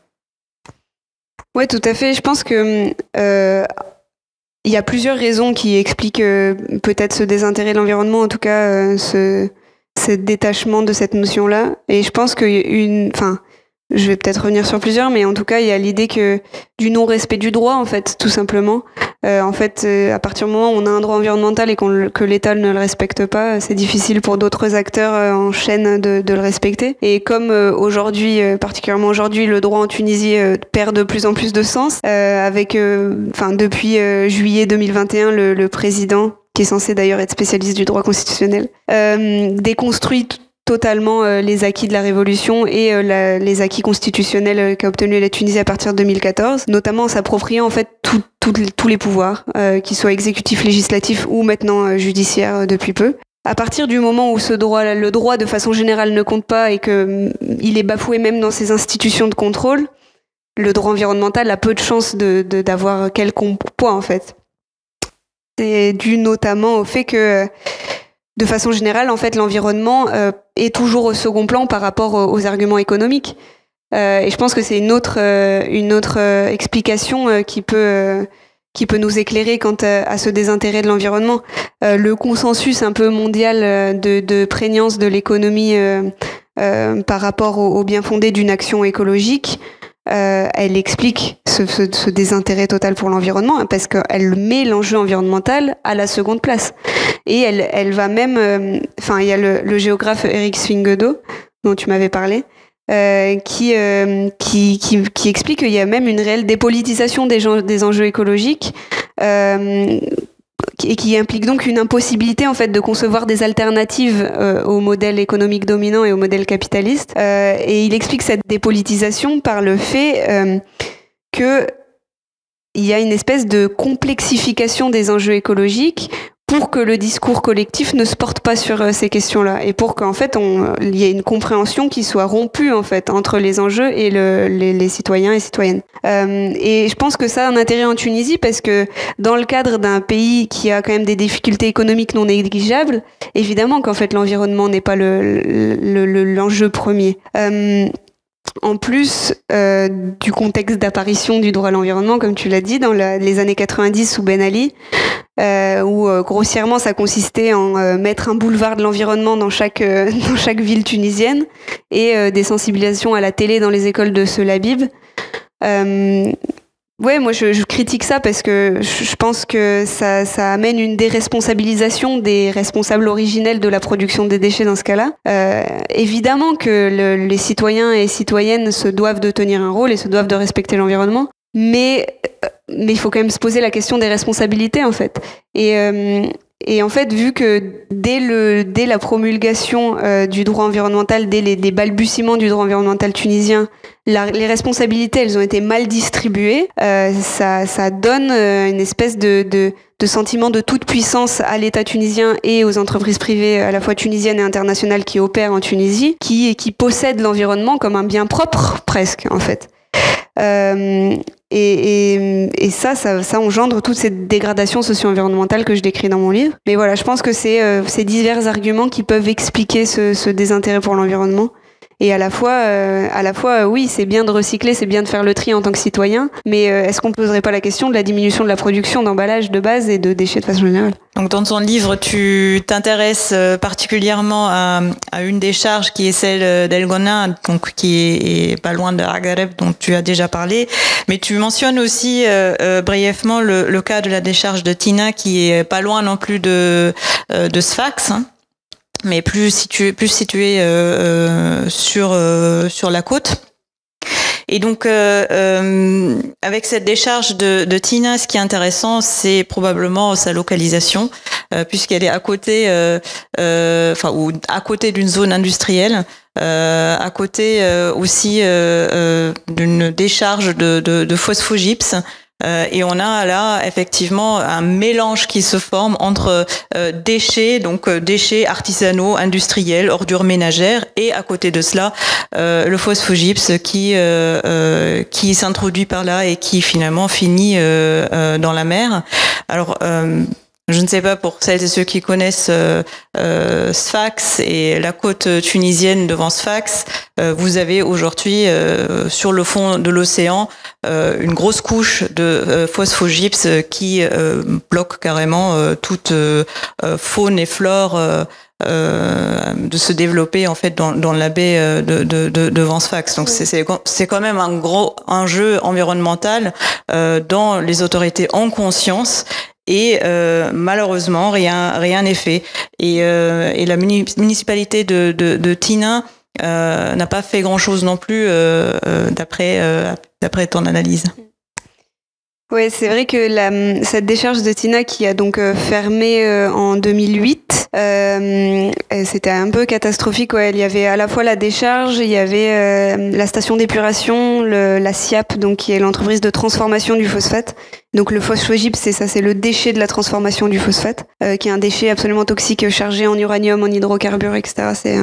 Oui, tout à fait. Je pense que euh, il y a plusieurs raisons qui expliquent peut-être ce désintérêt de l'environnement, en tout cas ce, détachement de cette notion-là. Et je pense qu'une, enfin je vais peut-être revenir sur plusieurs, mais en tout cas, il y a l'idée que du non-respect du droit, en fait, tout simplement. Euh, en fait, euh, à partir du moment où on a un droit environnemental et qu que l'État ne le respecte pas, c'est difficile pour d'autres acteurs euh, en chaîne de, de, le respecter. Et comme euh, aujourd'hui, euh, particulièrement aujourd'hui, le droit en Tunisie perd de plus en plus de sens, avec, enfin, depuis juillet 2021, le, le, président, qui est censé d'ailleurs être spécialiste du droit constitutionnel, déconstruit totalement euh, les acquis de la Révolution et euh, les acquis constitutionnels euh, qu'a obtenu la Tunisie à partir de 2014, notamment en s'appropriant en fait tous les pouvoirs, qu'ils soient exécutifs, législatifs ou maintenant judiciaires depuis peu. À partir du moment où ce droit, le droit de façon générale ne compte pas et que mm, est bafoué même dans ces institutions de contrôle, le droit environnemental a peu de chances d'avoir de, de, quelconque poids en fait. C'est dû notamment au fait que de façon générale, en fait, l'environnement est toujours au second plan par rapport aux, arguments économiques. et je pense que c'est une autre, une autre explication qui peut qui peut nous éclairer quant à, ce désintérêt de l'environnement. le consensus un peu mondial de, de prégnance de l'économie par rapport au bien fondé d'une action écologique, euh, elle explique ce, désintérêt total pour l'environnement hein, parce qu'elle met l'enjeu environnemental à la seconde place. Et elle, va même, euh, enfin, il y a le, géographe Eric Swingedo dont tu m'avais parlé. Euh, qui, qui, explique qu'il y a même une réelle dépolitisation des, des enjeux écologiques et qui implique donc une impossibilité en fait de concevoir des alternatives euh, au modèle économique dominant et au modèle capitaliste. Euh, et il explique cette dépolitisation par le fait euh, que il y a une espèce de complexification des enjeux écologiques pour que le discours collectif ne se porte pas sur euh, ces questions-là et pour qu'en fait il y ait une compréhension qui soit rompue en fait entre les enjeux et le, les, citoyens et citoyennes. Euh, et je pense que ça a un intérêt en Tunisie parce que dans le cadre d'un pays qui a quand même des difficultés économiques non négligeables, évidemment qu'en fait l'environnement n'est pas l'enjeu le, le, premier. Euh, en plus du contexte d'apparition du droit à l'environnement, comme tu l'as dit, dans les années 90 sous Ben Ali, euh, où euh, grossièrement ça consistait en euh, mettre un boulevard de l'environnement dans chaque, euh, dans chaque ville tunisienne et des sensibilisations à la télé dans les écoles de ce Labib. Ouais, moi je, je, critique ça parce que je pense que ça, ça, amène une déresponsabilisation des responsables originels de la production des déchets dans ce cas-là. Euh, évidemment que le, les citoyens et citoyennes se doivent de tenir un rôle et se doivent de respecter l'environnement, mais mais il faut quand même se poser la question des responsabilités en fait. Et euh, et en fait, vu que dès, le, dès la promulgation euh, du droit environnemental, dès les, les, balbutiements du droit environnemental tunisien, la, les responsabilités, elles ont été mal distribuées, euh, ça, ça donne euh, une espèce de, de, de sentiment de toute puissance à l'État tunisien et aux entreprises privées à la fois tunisiennes et internationales qui opèrent en Tunisie, qui, qui possèdent l'environnement comme un bien propre presque, en fait. Euh, et, ça, ça, engendre toute cette dégradation socio-environnementale que je décris dans mon livre. Mais voilà, je pense que c'est euh, ces divers arguments qui peuvent expliquer ce désintérêt pour l'environnement. Et à la fois, euh, à la fois, euh, oui, c'est bien de recycler, c'est bien de faire le tri en tant que citoyen, mais euh, est-ce qu'on poserait pas la question de la diminution de la production d'emballage de base et de déchets de façon générale? Donc dans ton livre, tu t'intéresses particulièrement à, à, une des charges qui est celle d'Elgona, donc qui est, est, pas loin de Agareb, dont tu as déjà parlé, mais tu mentionnes aussi euh, brièvement le, le, cas de la décharge de Tina, qui est pas loin non plus de, de Sfax. Hein mais plus situé, plus situé euh, euh, sur euh, sur la côte. Et donc, euh, euh, avec cette décharge de, de, Tina, ce qui est intéressant, c'est probablement sa localisation, euh, puisqu'elle est à côté, enfin, ou à côté d'une zone industrielle, à côté aussi d'une décharge de, de, de phosphogypse euh, et on a là effectivement un mélange qui se forme entre euh, déchets, donc euh, déchets artisanaux, industriels, ordures ménagères, et à côté de cela le phosphogypse qui qui s'introduit par là et qui finalement finit dans la mer. Alors je ne sais pas pour celles et ceux qui connaissent euh, euh, Sfax et la côte tunisienne devant Sfax, euh, vous avez aujourd'hui euh, sur le fond de l'océan euh, une grosse couche de euh, phosphogypse qui bloque carrément toute faune et flore. de se développer en fait dans, dans la baie de, de, de. Donc c'est c'est quand même un gros enjeu environnemental euh, dont les autorités ont conscience et euh, malheureusement rien rien n'est fait et, euh, la municipalité de, de, Tina euh, n'a pas fait grand chose non plus d'après d'après ton analyse. Oui, c'est vrai que la, cette décharge de Tina qui a donc fermé en 2008, euh, c'était un peu catastrophique. Ouais. Il y avait à la fois la décharge, il y avait euh, la station d'épuration, la SIAP, donc qui est l'entreprise de transformation du phosphate. Donc le phosphogypse, c'est ça, c'est le déchet de la transformation du phosphate, euh, qui est un déchet absolument toxique chargé en uranium, en hydrocarbures, etc. C'est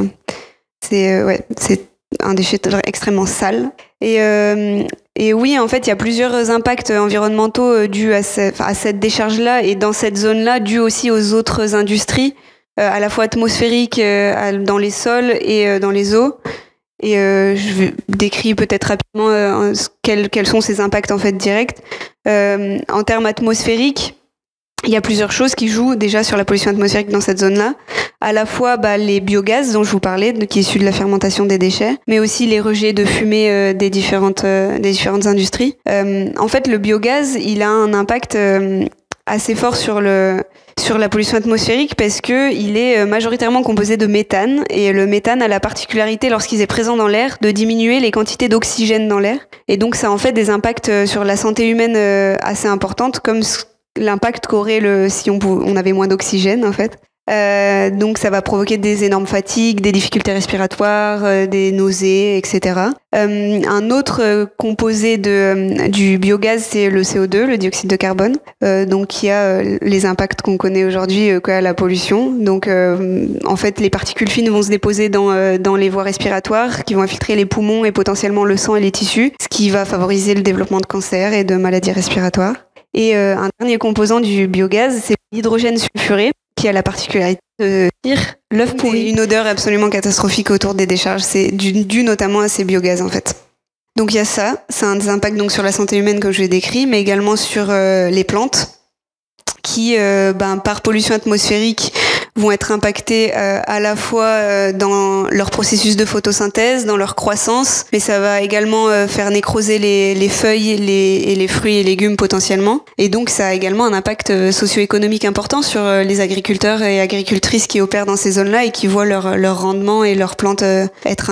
c'est ouais, c'est un déchet extrêmement sale. Et, euh, et oui, en fait, il y a plusieurs impacts environnementaux dus à, ce, à cette décharge-là et dans cette zone-là, dus aussi aux autres industries à la fois atmosphériques dans les sols et dans les eaux. Et je décris peut-être rapidement quels, quels, sont ces impacts en fait directs. en termes atmosphériques, il y a plusieurs choses qui jouent déjà sur la pollution atmosphérique dans cette zone-là. À la fois bah, les biogaz dont je vous parlais, qui est issus de la fermentation des déchets, mais aussi les rejets de fumée euh, des différentes euh, des différentes industries. Euh, en fait, le biogaz, il a un impact assez fort sur le sur la pollution atmosphérique parce que il est majoritairement composé de méthane et le méthane a la particularité lorsqu'il est présent dans l'air de diminuer les quantités d'oxygène dans l'air et donc ça en fait des impacts sur la santé humaine assez importantes comme l'impact qu'aurait le si on, on avait moins d'oxygène en fait. Euh, donc ça va provoquer des énormes fatigues, des difficultés respiratoires, euh, des nausées, etc. Euh, un autre euh, composé de, euh, du biogaz, c'est le CO2, le dioxyde de carbone, donc qui a les impacts qu'on connaît aujourd'hui qu'à la pollution. Donc en fait, les particules fines vont se déposer dans, dans les voies respiratoires, qui vont infiltrer les poumons et potentiellement le sang et les tissus, ce qui va favoriser le développement de cancer et de maladies respiratoires. Et euh, un dernier composant du biogaz, c'est l'hydrogène sulfuré, qui a la particularité de tirer l'œuf pourri. Une odeur absolument catastrophique autour des décharges. C'est dû, notamment à ces biogaz, en fait. Donc il y a ça, ça a un impact donc sur la santé humaine comme je l'ai décrit, mais également sur euh, les plantes qui, euh, ben, par pollution atmosphérique, vont être impactés euh, à la fois euh, dans leur processus de photosynthèse, dans leur croissance, mais ça va également euh, faire nécroser les, les feuilles les, et les fruits et légumes potentiellement. Et donc ça a également un impact socio-économique important sur les agriculteurs et agricultrices qui opèrent dans ces zones-là et qui voient leur, leur rendement et leurs plantes être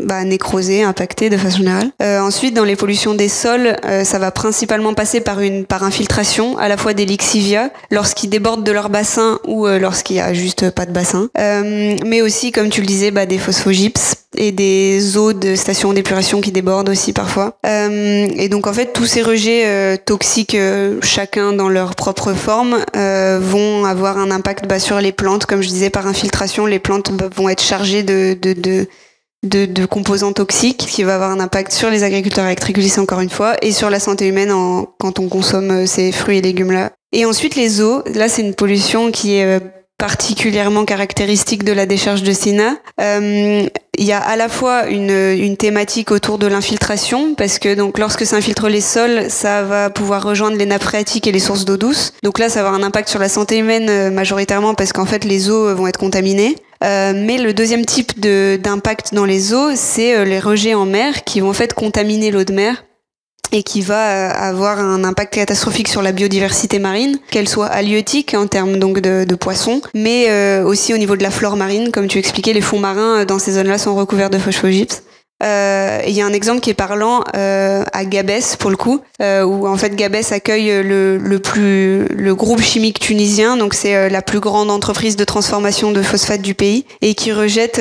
bah, nécrosées, impactées de façon générale. ensuite, dans les pollutions des sols, ça va principalement passer par une par infiltration à la fois des lixivia lorsqu'ils débordent de leur bassin ou lorsqu'il y a juste pas de bassin. Euh, mais aussi, comme tu le disais, bah, des phosphogypses et des eaux de stations d'épuration qui débordent aussi parfois. Euh, et donc en fait, tous ces rejets euh, toxiques, chacun dans leur propre forme, vont avoir un impact bah, sur les plantes. Comme je disais, par infiltration, les plantes bah, vont être chargées de, composants toxiques qui va avoir un impact sur les agriculteurs et encore une fois et sur la santé humaine quand on consomme ces fruits et légumes là. Et ensuite les eaux, là c'est une pollution qui est particulièrement caractéristique de la décharge de Sina. Euh, il y a à la fois une, une thématique autour de l'infiltration, parce que donc lorsque ça infiltre les sols, ça va pouvoir rejoindre les nappes phréatiques et les sources d'eau douce. Donc là, ça va avoir un impact sur la santé humaine euh, majoritairement parce qu'en fait, les eaux vont être contaminées. Euh, mais le deuxième type d'impact dans les eaux, c'est euh, les rejets en mer qui vont en fait contaminer l'eau de mer et qui va euh, avoir un impact catastrophique sur la biodiversité marine, qu'elle soit halieutique en termes donc de, de poissons, mais euh, aussi au niveau de la flore marine, comme tu expliquais, les fonds marins euh, dans ces zones-là sont recouverts de phosphogypse. Euh, il y a un exemple qui est parlant euh, à Gabès pour le coup, où en fait Gabès accueille le, le plus le groupe chimique tunisien, donc c'est la plus grande entreprise de transformation de phosphate du pays, et qui rejette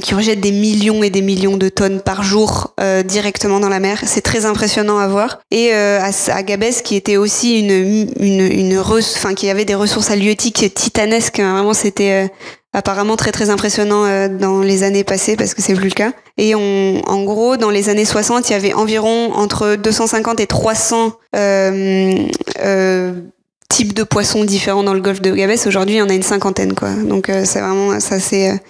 qui rejette des millions et des millions de tonnes par jour euh, directement dans la mer. C'est très impressionnant à voir. Et euh, à, à, Gabès, qui était aussi une, une, une enfin qui avait des ressources halieutiques titanesques. Hein. Vraiment, c'était euh, apparemment très très impressionnant euh, dans les années passées parce que c'est plus le cas. Et on, en gros, dans les années 60, il y avait environ entre 250 et 300 types de poissons différents dans le golfe de Gabès. Aujourd'hui, il y en a une cinquantaine, quoi. Donc c'est vraiment ça, c'est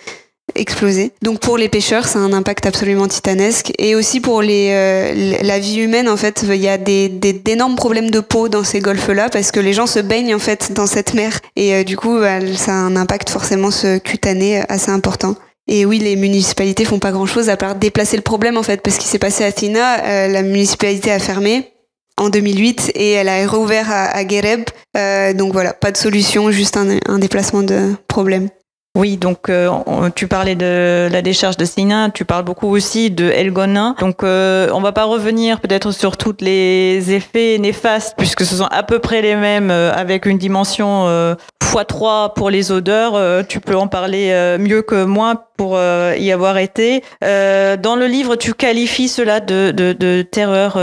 exploser. Donc pour les pêcheurs, c'est un impact absolument titanesque. Et aussi pour les, euh, la vie humaine, en fait, il y a des, d'énormes problèmes de peau dans ces golfes-là parce que les gens se baignent en fait dans cette mer. Et euh, du coup, bah, ça a un impact forcément cutané assez important. Et oui, les municipalités font pas grand-chose à part déplacer le problème en fait, parce qu'il s'est passé à Athina, euh, la municipalité a fermé en 2008 et elle a réouvert à, à Guéreb. donc voilà, pas de solution, juste un, un déplacement de problème. Oui, donc euh, tu parlais de la décharge de Sina, tu parles beaucoup aussi de Elgonin. Donc euh, on va pas revenir peut-être sur tous les effets néfastes puisque ce sont à peu près les mêmes euh, avec une dimension x3 pour les odeurs. tu peux en parler mieux que moi pour y avoir été. dans le livre, tu qualifies cela de, de, de terreur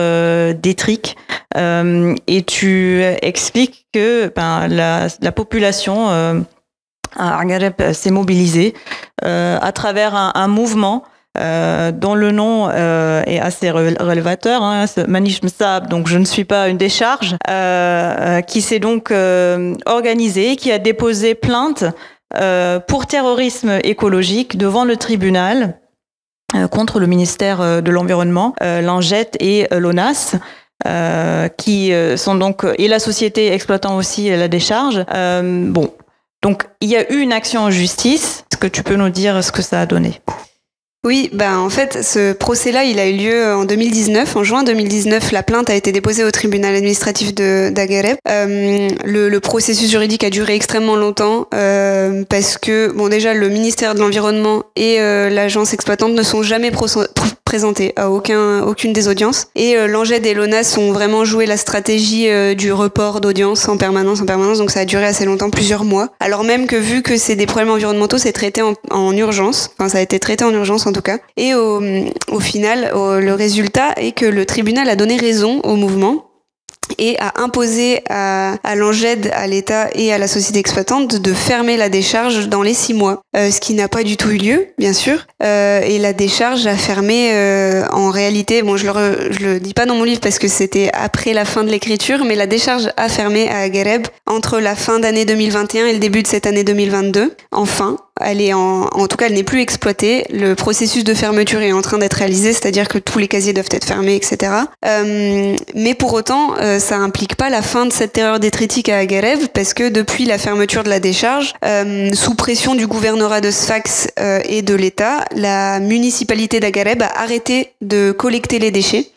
détrique et tu expliques que ben, la, la population Argarep s'est mobilisé euh, à travers un, mouvement dont le nom est assez révélateur, hein, Manish Msab, donc je ne suis pas une décharge, qui s'est donc organisé, qui a déposé plainte pour terrorisme écologique devant le tribunal contre le ministère de l'Environnement, l'Angette et l'ONAS. Euh, qui euh, sont donc et la société exploitant aussi la décharge. Euh, bon, donc il y a eu une action en justice. Est-ce que tu peux nous dire ce que ça a donné? Oui, ben en fait, ce procès-là, il a eu lieu en 2019. En juin 2019, la plainte a été déposée au tribunal administratif de. Euh, le, le, processus juridique a duré extrêmement longtemps euh, parce que, bon, déjà, le ministère de l'Environnement et euh, l'agence exploitante ne sont jamais présentés à aucun, aucune des audiences. Et euh, l'Anged et l'ONAS ont vraiment joué la stratégie euh, du report d'audience en permanence, en permanence. Donc ça a duré assez longtemps, plusieurs mois. Alors même que vu que c'est des problèmes environnementaux, c'est traité en, en, urgence. Enfin, ça a été traité en urgence en tout cas. Et au, au final, le résultat est que le tribunal a donné raison au mouvement et a imposé à, à l'Anged, à l'État et à la société exploitante de fermer la décharge dans les six mois, euh, ce qui n'a pas du tout eu lieu, bien sûr. Euh, et la décharge a fermé euh, en réalité, bon, je le, je le dis pas dans mon livre parce que c'était après la fin de l'écriture, mais la décharge a fermé à Gareb entre la fin d'année 2021 et le début de cette année 2022. Enfin, elle est en, en tout cas, elle n'est plus exploitée. Le processus de fermeture est en train d'être réalisé, c'est-à-dire que tous les casiers doivent être fermés, etc. Euh, mais pour autant, euh, ça implique pas la fin de cette terreur détritique à Agarev, parce que depuis la fermeture de la décharge, euh, sous pression du gouvernorat de Sfax euh, et de l'État, la municipalité d'Agareb a arrêté de collecter les déchets.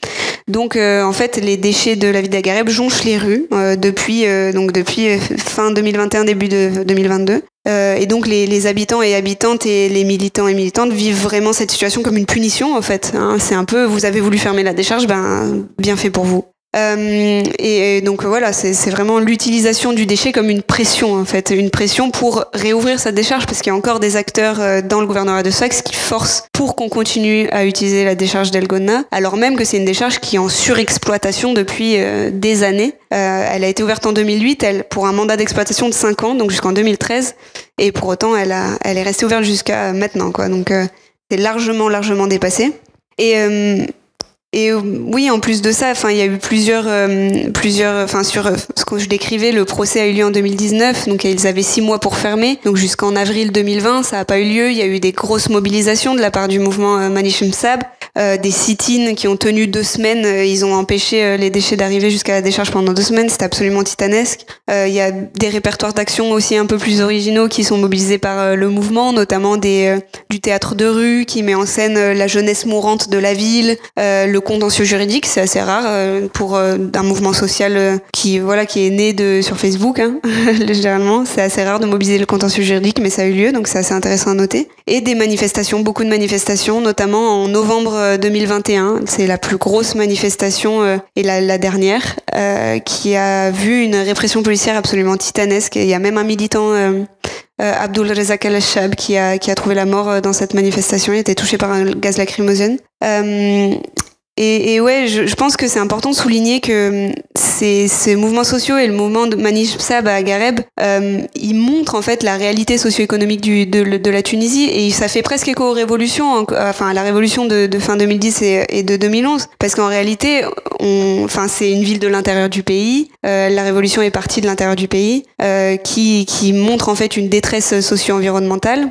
Donc euh, en fait, les déchets de la ville d'Agareb jonchent les rues depuis donc depuis fin 2021 début de 2022. Euh, et donc les, les, habitants et habitantes et les militants et militantes vivent vraiment cette situation comme une punition en fait. Hein. C'est un peu, vous avez voulu fermer la décharge, ben bien fait pour vous. Euh, et, donc voilà, c'est vraiment l'utilisation du déchet comme une pression en fait, une pression pour réouvrir sa décharge parce qu'il y a encore des acteurs euh, dans le gouvernorat de Sfax qui forcent pour qu'on continue à utiliser la décharge d'Elgona, alors même que c'est une décharge qui est en surexploitation depuis euh, des années. elle a été ouverte en 2008, elle pour un mandat d'exploitation de 5 ans, donc jusqu'en 2013, et pour autant elle a, elle est restée ouverte jusqu'à maintenant quoi. Donc c'est largement largement dépassé. Et et euh, oui, en plus de ça, enfin, il y a eu plusieurs, euh, plusieurs, enfin, sur euh, ce que je décrivais, le procès a eu lieu en 2019, donc ils avaient six mois pour fermer, donc jusqu'en avril 2020, ça n'a pas eu lieu. Il y a eu des grosses mobilisations de la part du mouvement Manishim Sab, des sit-ins qui ont tenu deux semaines. ils ont empêché les déchets d'arriver jusqu'à la décharge pendant deux semaines. C'était absolument titanesque. il y a des répertoires d'action aussi un peu plus originaux qui sont mobilisés par le mouvement, notamment des, du théâtre de rue qui met en scène la jeunesse mourante de la ville, le contentieux juridique, c'est assez rare euh, pour euh, un mouvement social euh, qui voilà qui est né de sur Facebook. Hein, généralement, c'est assez rare de mobiliser le contentieux juridique, mais ça a eu lieu, donc c'est assez intéressant à noter. Et des manifestations, beaucoup de manifestations, notamment en novembre 2021. C'est la plus grosse manifestation et la, dernière qui a vu une répression policière absolument titanesque. Il y a même un militant euh, Abdul Rezak al-Shab qui a, qui a trouvé la mort dans cette manifestation. Il était touché par un gaz lacrymogène. Et, et, ouais, je, je pense que c'est important de souligner que hum, ces, ces, mouvements sociaux et le mouvement de Manish Sab à Gareb, euh, ils montrent en fait la réalité socio-économique du, de, de, la Tunisie. Et ça fait presque écho aux révolutions, enfin à la révolution de, de fin 2010 et, et, de 2011, parce qu'en réalité, on, enfin c'est une ville de l'intérieur du pays, euh, la révolution est partie de l'intérieur du pays, euh, qui, qui montre en fait une détresse socio-environnementale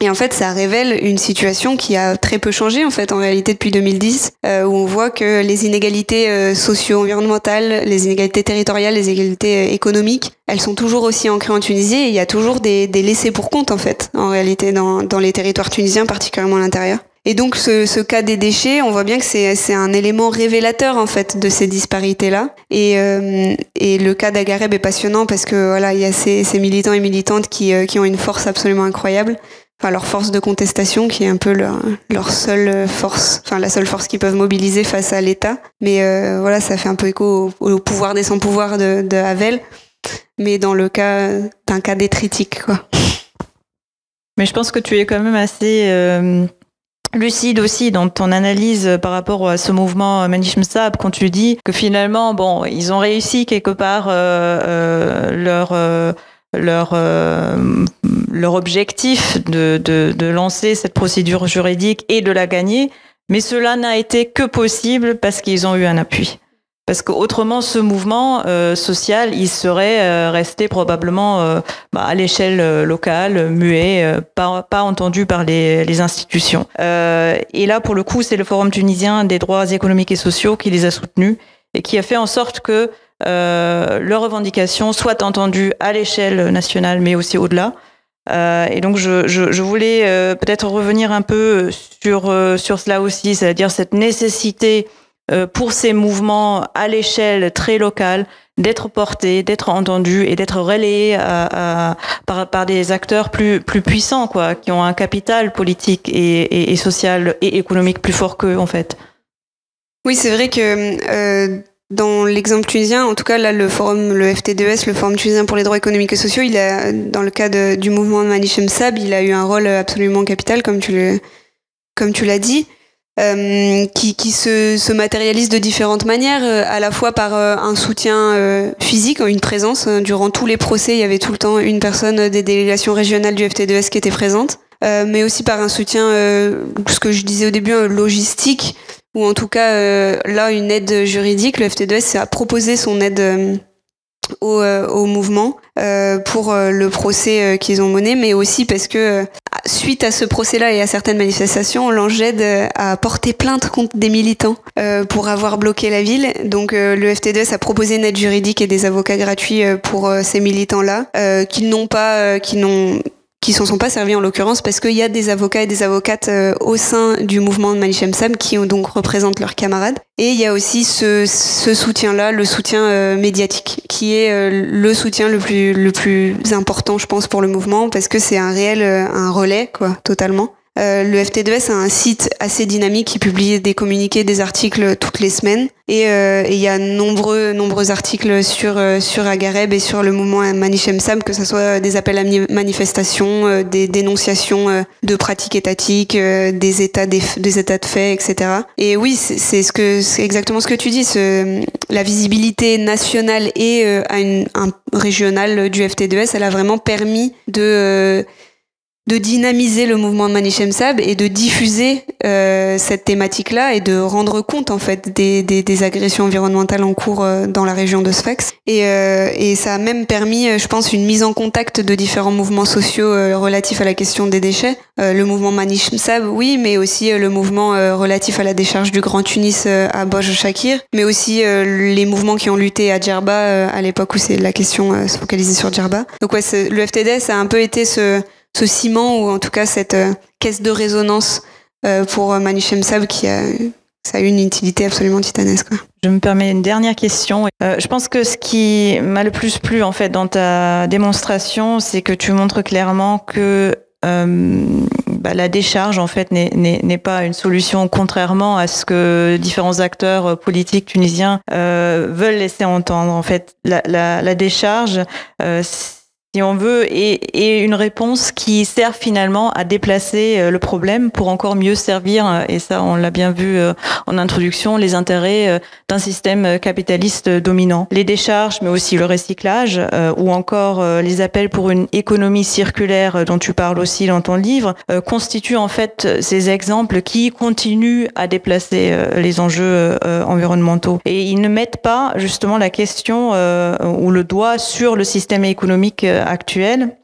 et en fait, ça révèle une situation qui a très peu changé en fait en réalité depuis 2010, euh, où on voit que les inégalités euh, socio-environnementales, les inégalités territoriales, les inégalités euh, économiques, elles sont toujours aussi ancrées en Tunisie. Et il y a toujours des, des laissés pour compte en fait, en réalité dans, dans les territoires tunisiens, particulièrement à l'intérieur. Et donc ce, ce, cas des déchets, on voit bien que c'est un élément révélateur en fait de ces disparités-là. Et, euh, et le cas d'Agareb est passionnant parce que voilà, il y a ces, ces militants et militantes qui, euh, qui ont une force absolument incroyable enfin leur force de contestation qui est un peu leur, leur seule force, enfin la seule force qu'ils peuvent mobiliser face à l'État. Mais euh, voilà, ça fait un peu écho au, pouvoir des sans-pouvoir de, de, Havel, mais dans le cas d'un cas détritique, quoi. Mais je pense que tu es quand même assez euh, lucide aussi dans ton analyse par rapport à ce mouvement Manish Msab quand tu dis que finalement, bon, ils ont réussi quelque part euh, euh leur leur, leur objectif de, de, de lancer cette procédure juridique et de la gagner, mais cela n'a été que possible parce qu'ils ont eu un appui. Parce qu'autrement, ce mouvement euh, social, il serait euh, resté probablement euh, bah, à l'échelle locale, muet, pas, pas, entendu par les, les institutions. et là, pour le coup, c'est le Forum tunisien des droits économiques et sociaux qui les a soutenus et qui a fait en sorte que leurs revendications soient entendues à l'échelle nationale, mais aussi au-delà. et donc, je, je, je voulais peut-être revenir un peu sur, sur cela aussi, c'est-à-dire cette nécessité euh, pour ces mouvements à l'échelle très locale d'être portés, d'être entendus et d'être relayés par, par, des acteurs plus, plus puissants, quoi, qui ont un capital politique et, et, social et économique plus fort qu'eux, en fait. Oui, c'est vrai que euh, dans l'exemple tunisien, en tout cas là, le forum, le FT2S, le Forum tunisien pour les droits économiques et sociaux, il a, dans le cas du mouvement de Manichem Sab, il a eu un rôle absolument capital, comme tu l'as dit. Euh, qui, se, se, matérialise de différentes manières, euh, à la fois par euh, un soutien physique, une présence. Durant tous les procès, il y avait tout le temps une personne des délégations régionales du FT2S qui était présente, mais aussi par un soutien, ce que je disais au début, logistique, ou en tout cas là une aide juridique. Le FT2S a proposé son aide au, euh, au mouvement euh, pour euh, le procès qu'ils ont mené, mais aussi parce que suite à ce procès-là et à certaines manifestations, l'Anged a porté plainte contre des militants pour avoir bloqué la ville. Donc le FT2S a proposé une aide juridique et des avocats gratuits pour ces militants-là, qu'ils n'ont pas, qui n'ont qui s'en sont pas servis en l'occurrence parce qu'il y a des avocats et des avocates euh, au sein du mouvement de Manichem Sam qui ont donc représentent leurs camarades. Et il y a aussi ce, soutien-là, le soutien euh, médiatique, qui est euh, le soutien le plus, le plus important, je pense, pour le mouvement parce que c'est un réel, un relais, quoi, totalement. Euh, le FT2S a un site assez dynamique qui publie des communiqués, des articles toutes les semaines. Et euh, il y a nombreux, nombreux articles sur, euh, sur Agareb et sur le mouvement Manichem Sam, que ce soit des appels à manifestation, des dénonciations de pratiques étatiques, des états, des, des, états de fait, etc. Et oui, c'est ce exactement ce que tu dis. Ce, la visibilité nationale et à une, un régional du FT2S, elle a vraiment permis de de dynamiser le mouvement de Manichem Sab et de diffuser euh, cette thématique-là et de rendre compte en fait des, des, des agressions environnementales en cours euh, dans la région de Sfax. Et, euh, et ça a même permis, euh, je pense, une mise en contact de différents mouvements sociaux euh, relatifs à la question des déchets. le mouvement Manichem Sab, oui, mais aussi le mouvement relatif à la décharge du Grand Tunis à Boj Shakir, mais aussi les mouvements qui ont lutté à Djerba à l'époque où c'est la question se focalisait sur Djerba. Donc ouais, le FTDS a un peu été ce ce ciment ou en tout cas cette euh, caisse de résonance euh, pour euh, Manichem Sab qui a ça a une utilité absolument titanesque. Je me permets une dernière question. je pense que ce qui m'a le plus plu en fait dans ta démonstration, c'est que tu montres clairement que bah, la décharge en fait n'est pas une solution, contrairement à ce que différents acteurs politiques tunisiens veulent laisser entendre. En fait, la, la, la décharge si on veut, et, une réponse qui sert finalement à déplacer euh, le problème pour encore mieux servir, euh, et ça on l'a bien vu euh, en introduction, les intérêts d'un système capitaliste dominant. Les décharges, mais aussi le recyclage, ou encore les appels pour une économie circulaire dont tu parles aussi dans ton livre, constituent en fait ces exemples qui continuent à déplacer les enjeux environnementaux. Et ils ne mettent pas justement la question ou le doigt sur le système économique actuelle.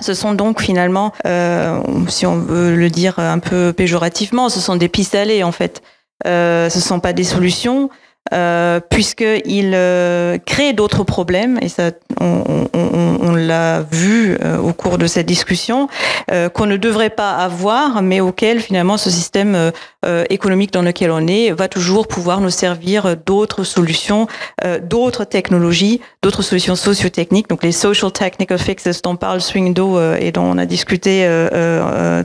Ce sont donc finalement, euh, si on veut le dire un peu péjorativement, ce sont des pistes allées en fait. Euh, ce ne sont pas des solutions, euh, puisqu'il euh, crée d'autres problèmes, et ça, on, on, on l'a vu euh, au cours de cette discussion, euh, qu'on ne devrait pas avoir, mais auquel finalement ce système euh, économique dans lequel on est va toujours pouvoir nous servir d'autres solutions, d'autres technologies, d'autres solutions socio-techniques, donc les social technical fixes dont parle Swingdo et dont on a discuté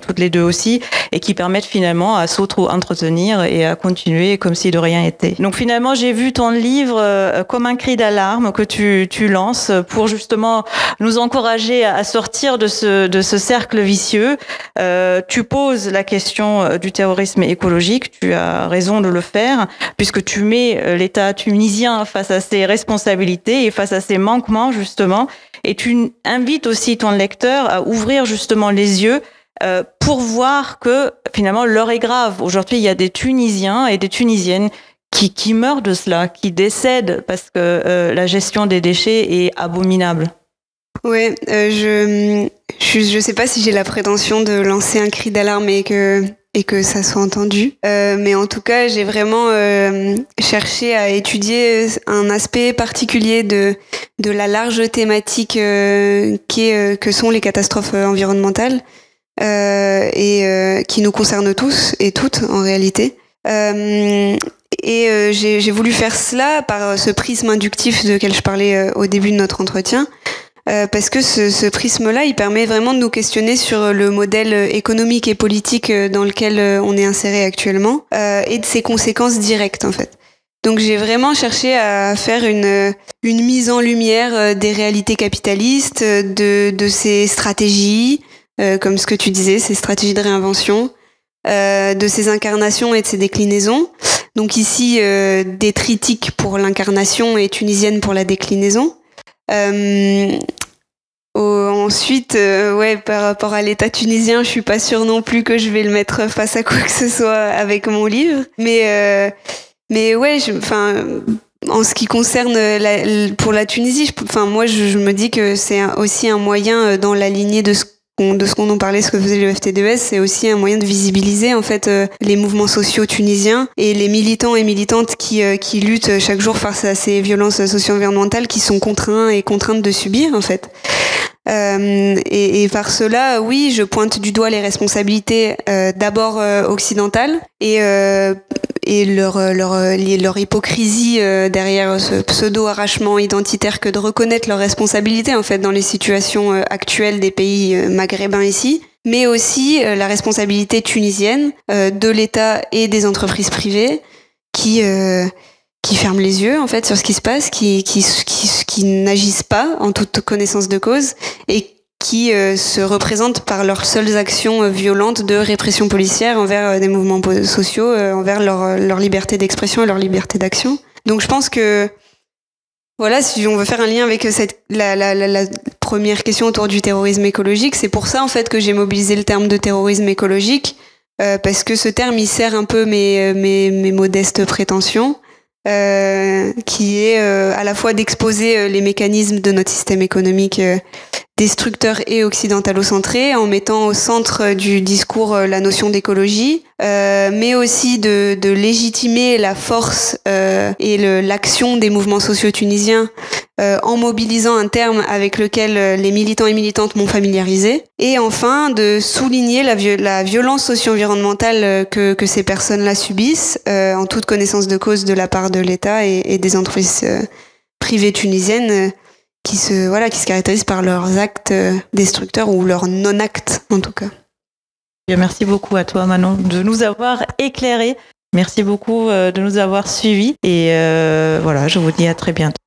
toutes les deux aussi, et qui permettent finalement à s'auto-entretenir et à continuer comme si de rien était. Donc finalement, j'ai vu ton livre euh, comme un cri d'alarme que tu, lances pour justement nous encourager à sortir de ce, cercle vicieux. Euh, tu poses la question euh, du terrorisme écologique, tu as raison de le faire, puisque tu mets l'État tunisien face à ses responsabilités et face à ses manquements, justement. et tu invites aussi ton lecteur à ouvrir justement les yeux pour voir que finalement l'heure est grave. Aujourd'hui, il y a des Tunisiens et des Tunisiennes qui, qui meurent de cela, qui décèdent parce que euh, la gestion des déchets est abominable. Ouais, euh, je, je je sais pas si j'ai la prétention de lancer un cri d'alarme et que et que ça soit entendu. Euh, mais en tout cas, j'ai vraiment euh, cherché à étudier un aspect particulier de de la large thématique qui que sont les catastrophes environnementales et qui nous concernent tous et toutes en réalité. Et j'ai voulu faire cela par ce prisme inductif de quel je parlais au début de notre entretien, euh, parce que ce, ce prisme-là, il permet vraiment de nous questionner sur le modèle économique et politique euh, dans lequel euh, on est inséré actuellement et de ses conséquences directes en fait. Donc j'ai vraiment cherché à faire une, une mise en lumière des réalités capitalistes, de, de ces stratégies, comme ce que tu disais, ces stratégies de réinvention, de ces incarnations et de ces déclinaisons. Donc ici, des tritiques pour l'incarnation et tunisienne pour la déclinaison. Euh, ensuite, euh, ouais, par rapport à l'État tunisien, je suis pas sûre non plus que je vais le mettre face à quoi que ce soit avec mon livre. Mais, euh, mais ouais, enfin, en ce qui concerne la, pour la Tunisie, enfin, moi, je, je, me dis que c'est aussi un moyen dans la lignée de ce de ce qu'on nous parlait, ce que faisait le FT2S, c'est aussi un moyen de visibiliser en fait euh, les mouvements sociaux tunisiens et les militants et militantes qui, euh, qui luttent chaque jour face à ces violences socio-environnementales qui sont contraints et contraintes de subir en fait. Euh, et, et, par cela, oui, je pointe du doigt les responsabilités euh, d'abord euh, occidentales et, euh, et leur, leur, leur hypocrisie derrière ce pseudo-arrachement identitaire que de reconnaître leurs responsabilités en fait dans les situations actuelles des pays maghrébins ici mais aussi la responsabilité tunisienne de l'État et des entreprises privées qui qui ferment les yeux en fait sur ce qui se passe, qui, qui, qui, qui n'agissent pas en toute connaissance de cause et qui euh, se représentent par leurs seules actions euh, violentes de répression policière envers euh, des mouvements sociaux, envers leur, leur liberté d'expression et leur liberté d'action. Donc je pense que voilà, si on veut faire un lien avec cette, la, première question autour du terrorisme écologique, c'est pour ça en fait que j'ai mobilisé le terme de terrorisme écologique, parce que ce terme il sert un peu mes, mes, modestes prétentions. Qui est à la fois d'exposer les mécanismes de notre système économique destructeur et occidentalocentré, en mettant au centre du discours la notion d'écologie, euh, mais aussi de, de, légitimer la force euh, et l'action des mouvements sociaux tunisiens euh, en mobilisant un terme avec lequel les militants et militantes m'ont familiarisé, et enfin de souligner la, la violence socio-environnementale que, que, ces personnes-là subissent en toute connaissance de cause de la part de l'État et, et, des entreprises privées tunisiennes qui se voilà qui se caractérisent par leurs actes euh, destructeurs ou leurs non-actes en tout cas. Merci beaucoup à toi Manon de nous avoir éclairé. Merci beaucoup euh, de nous avoir suivis et euh, voilà, je vous dis à très bientôt.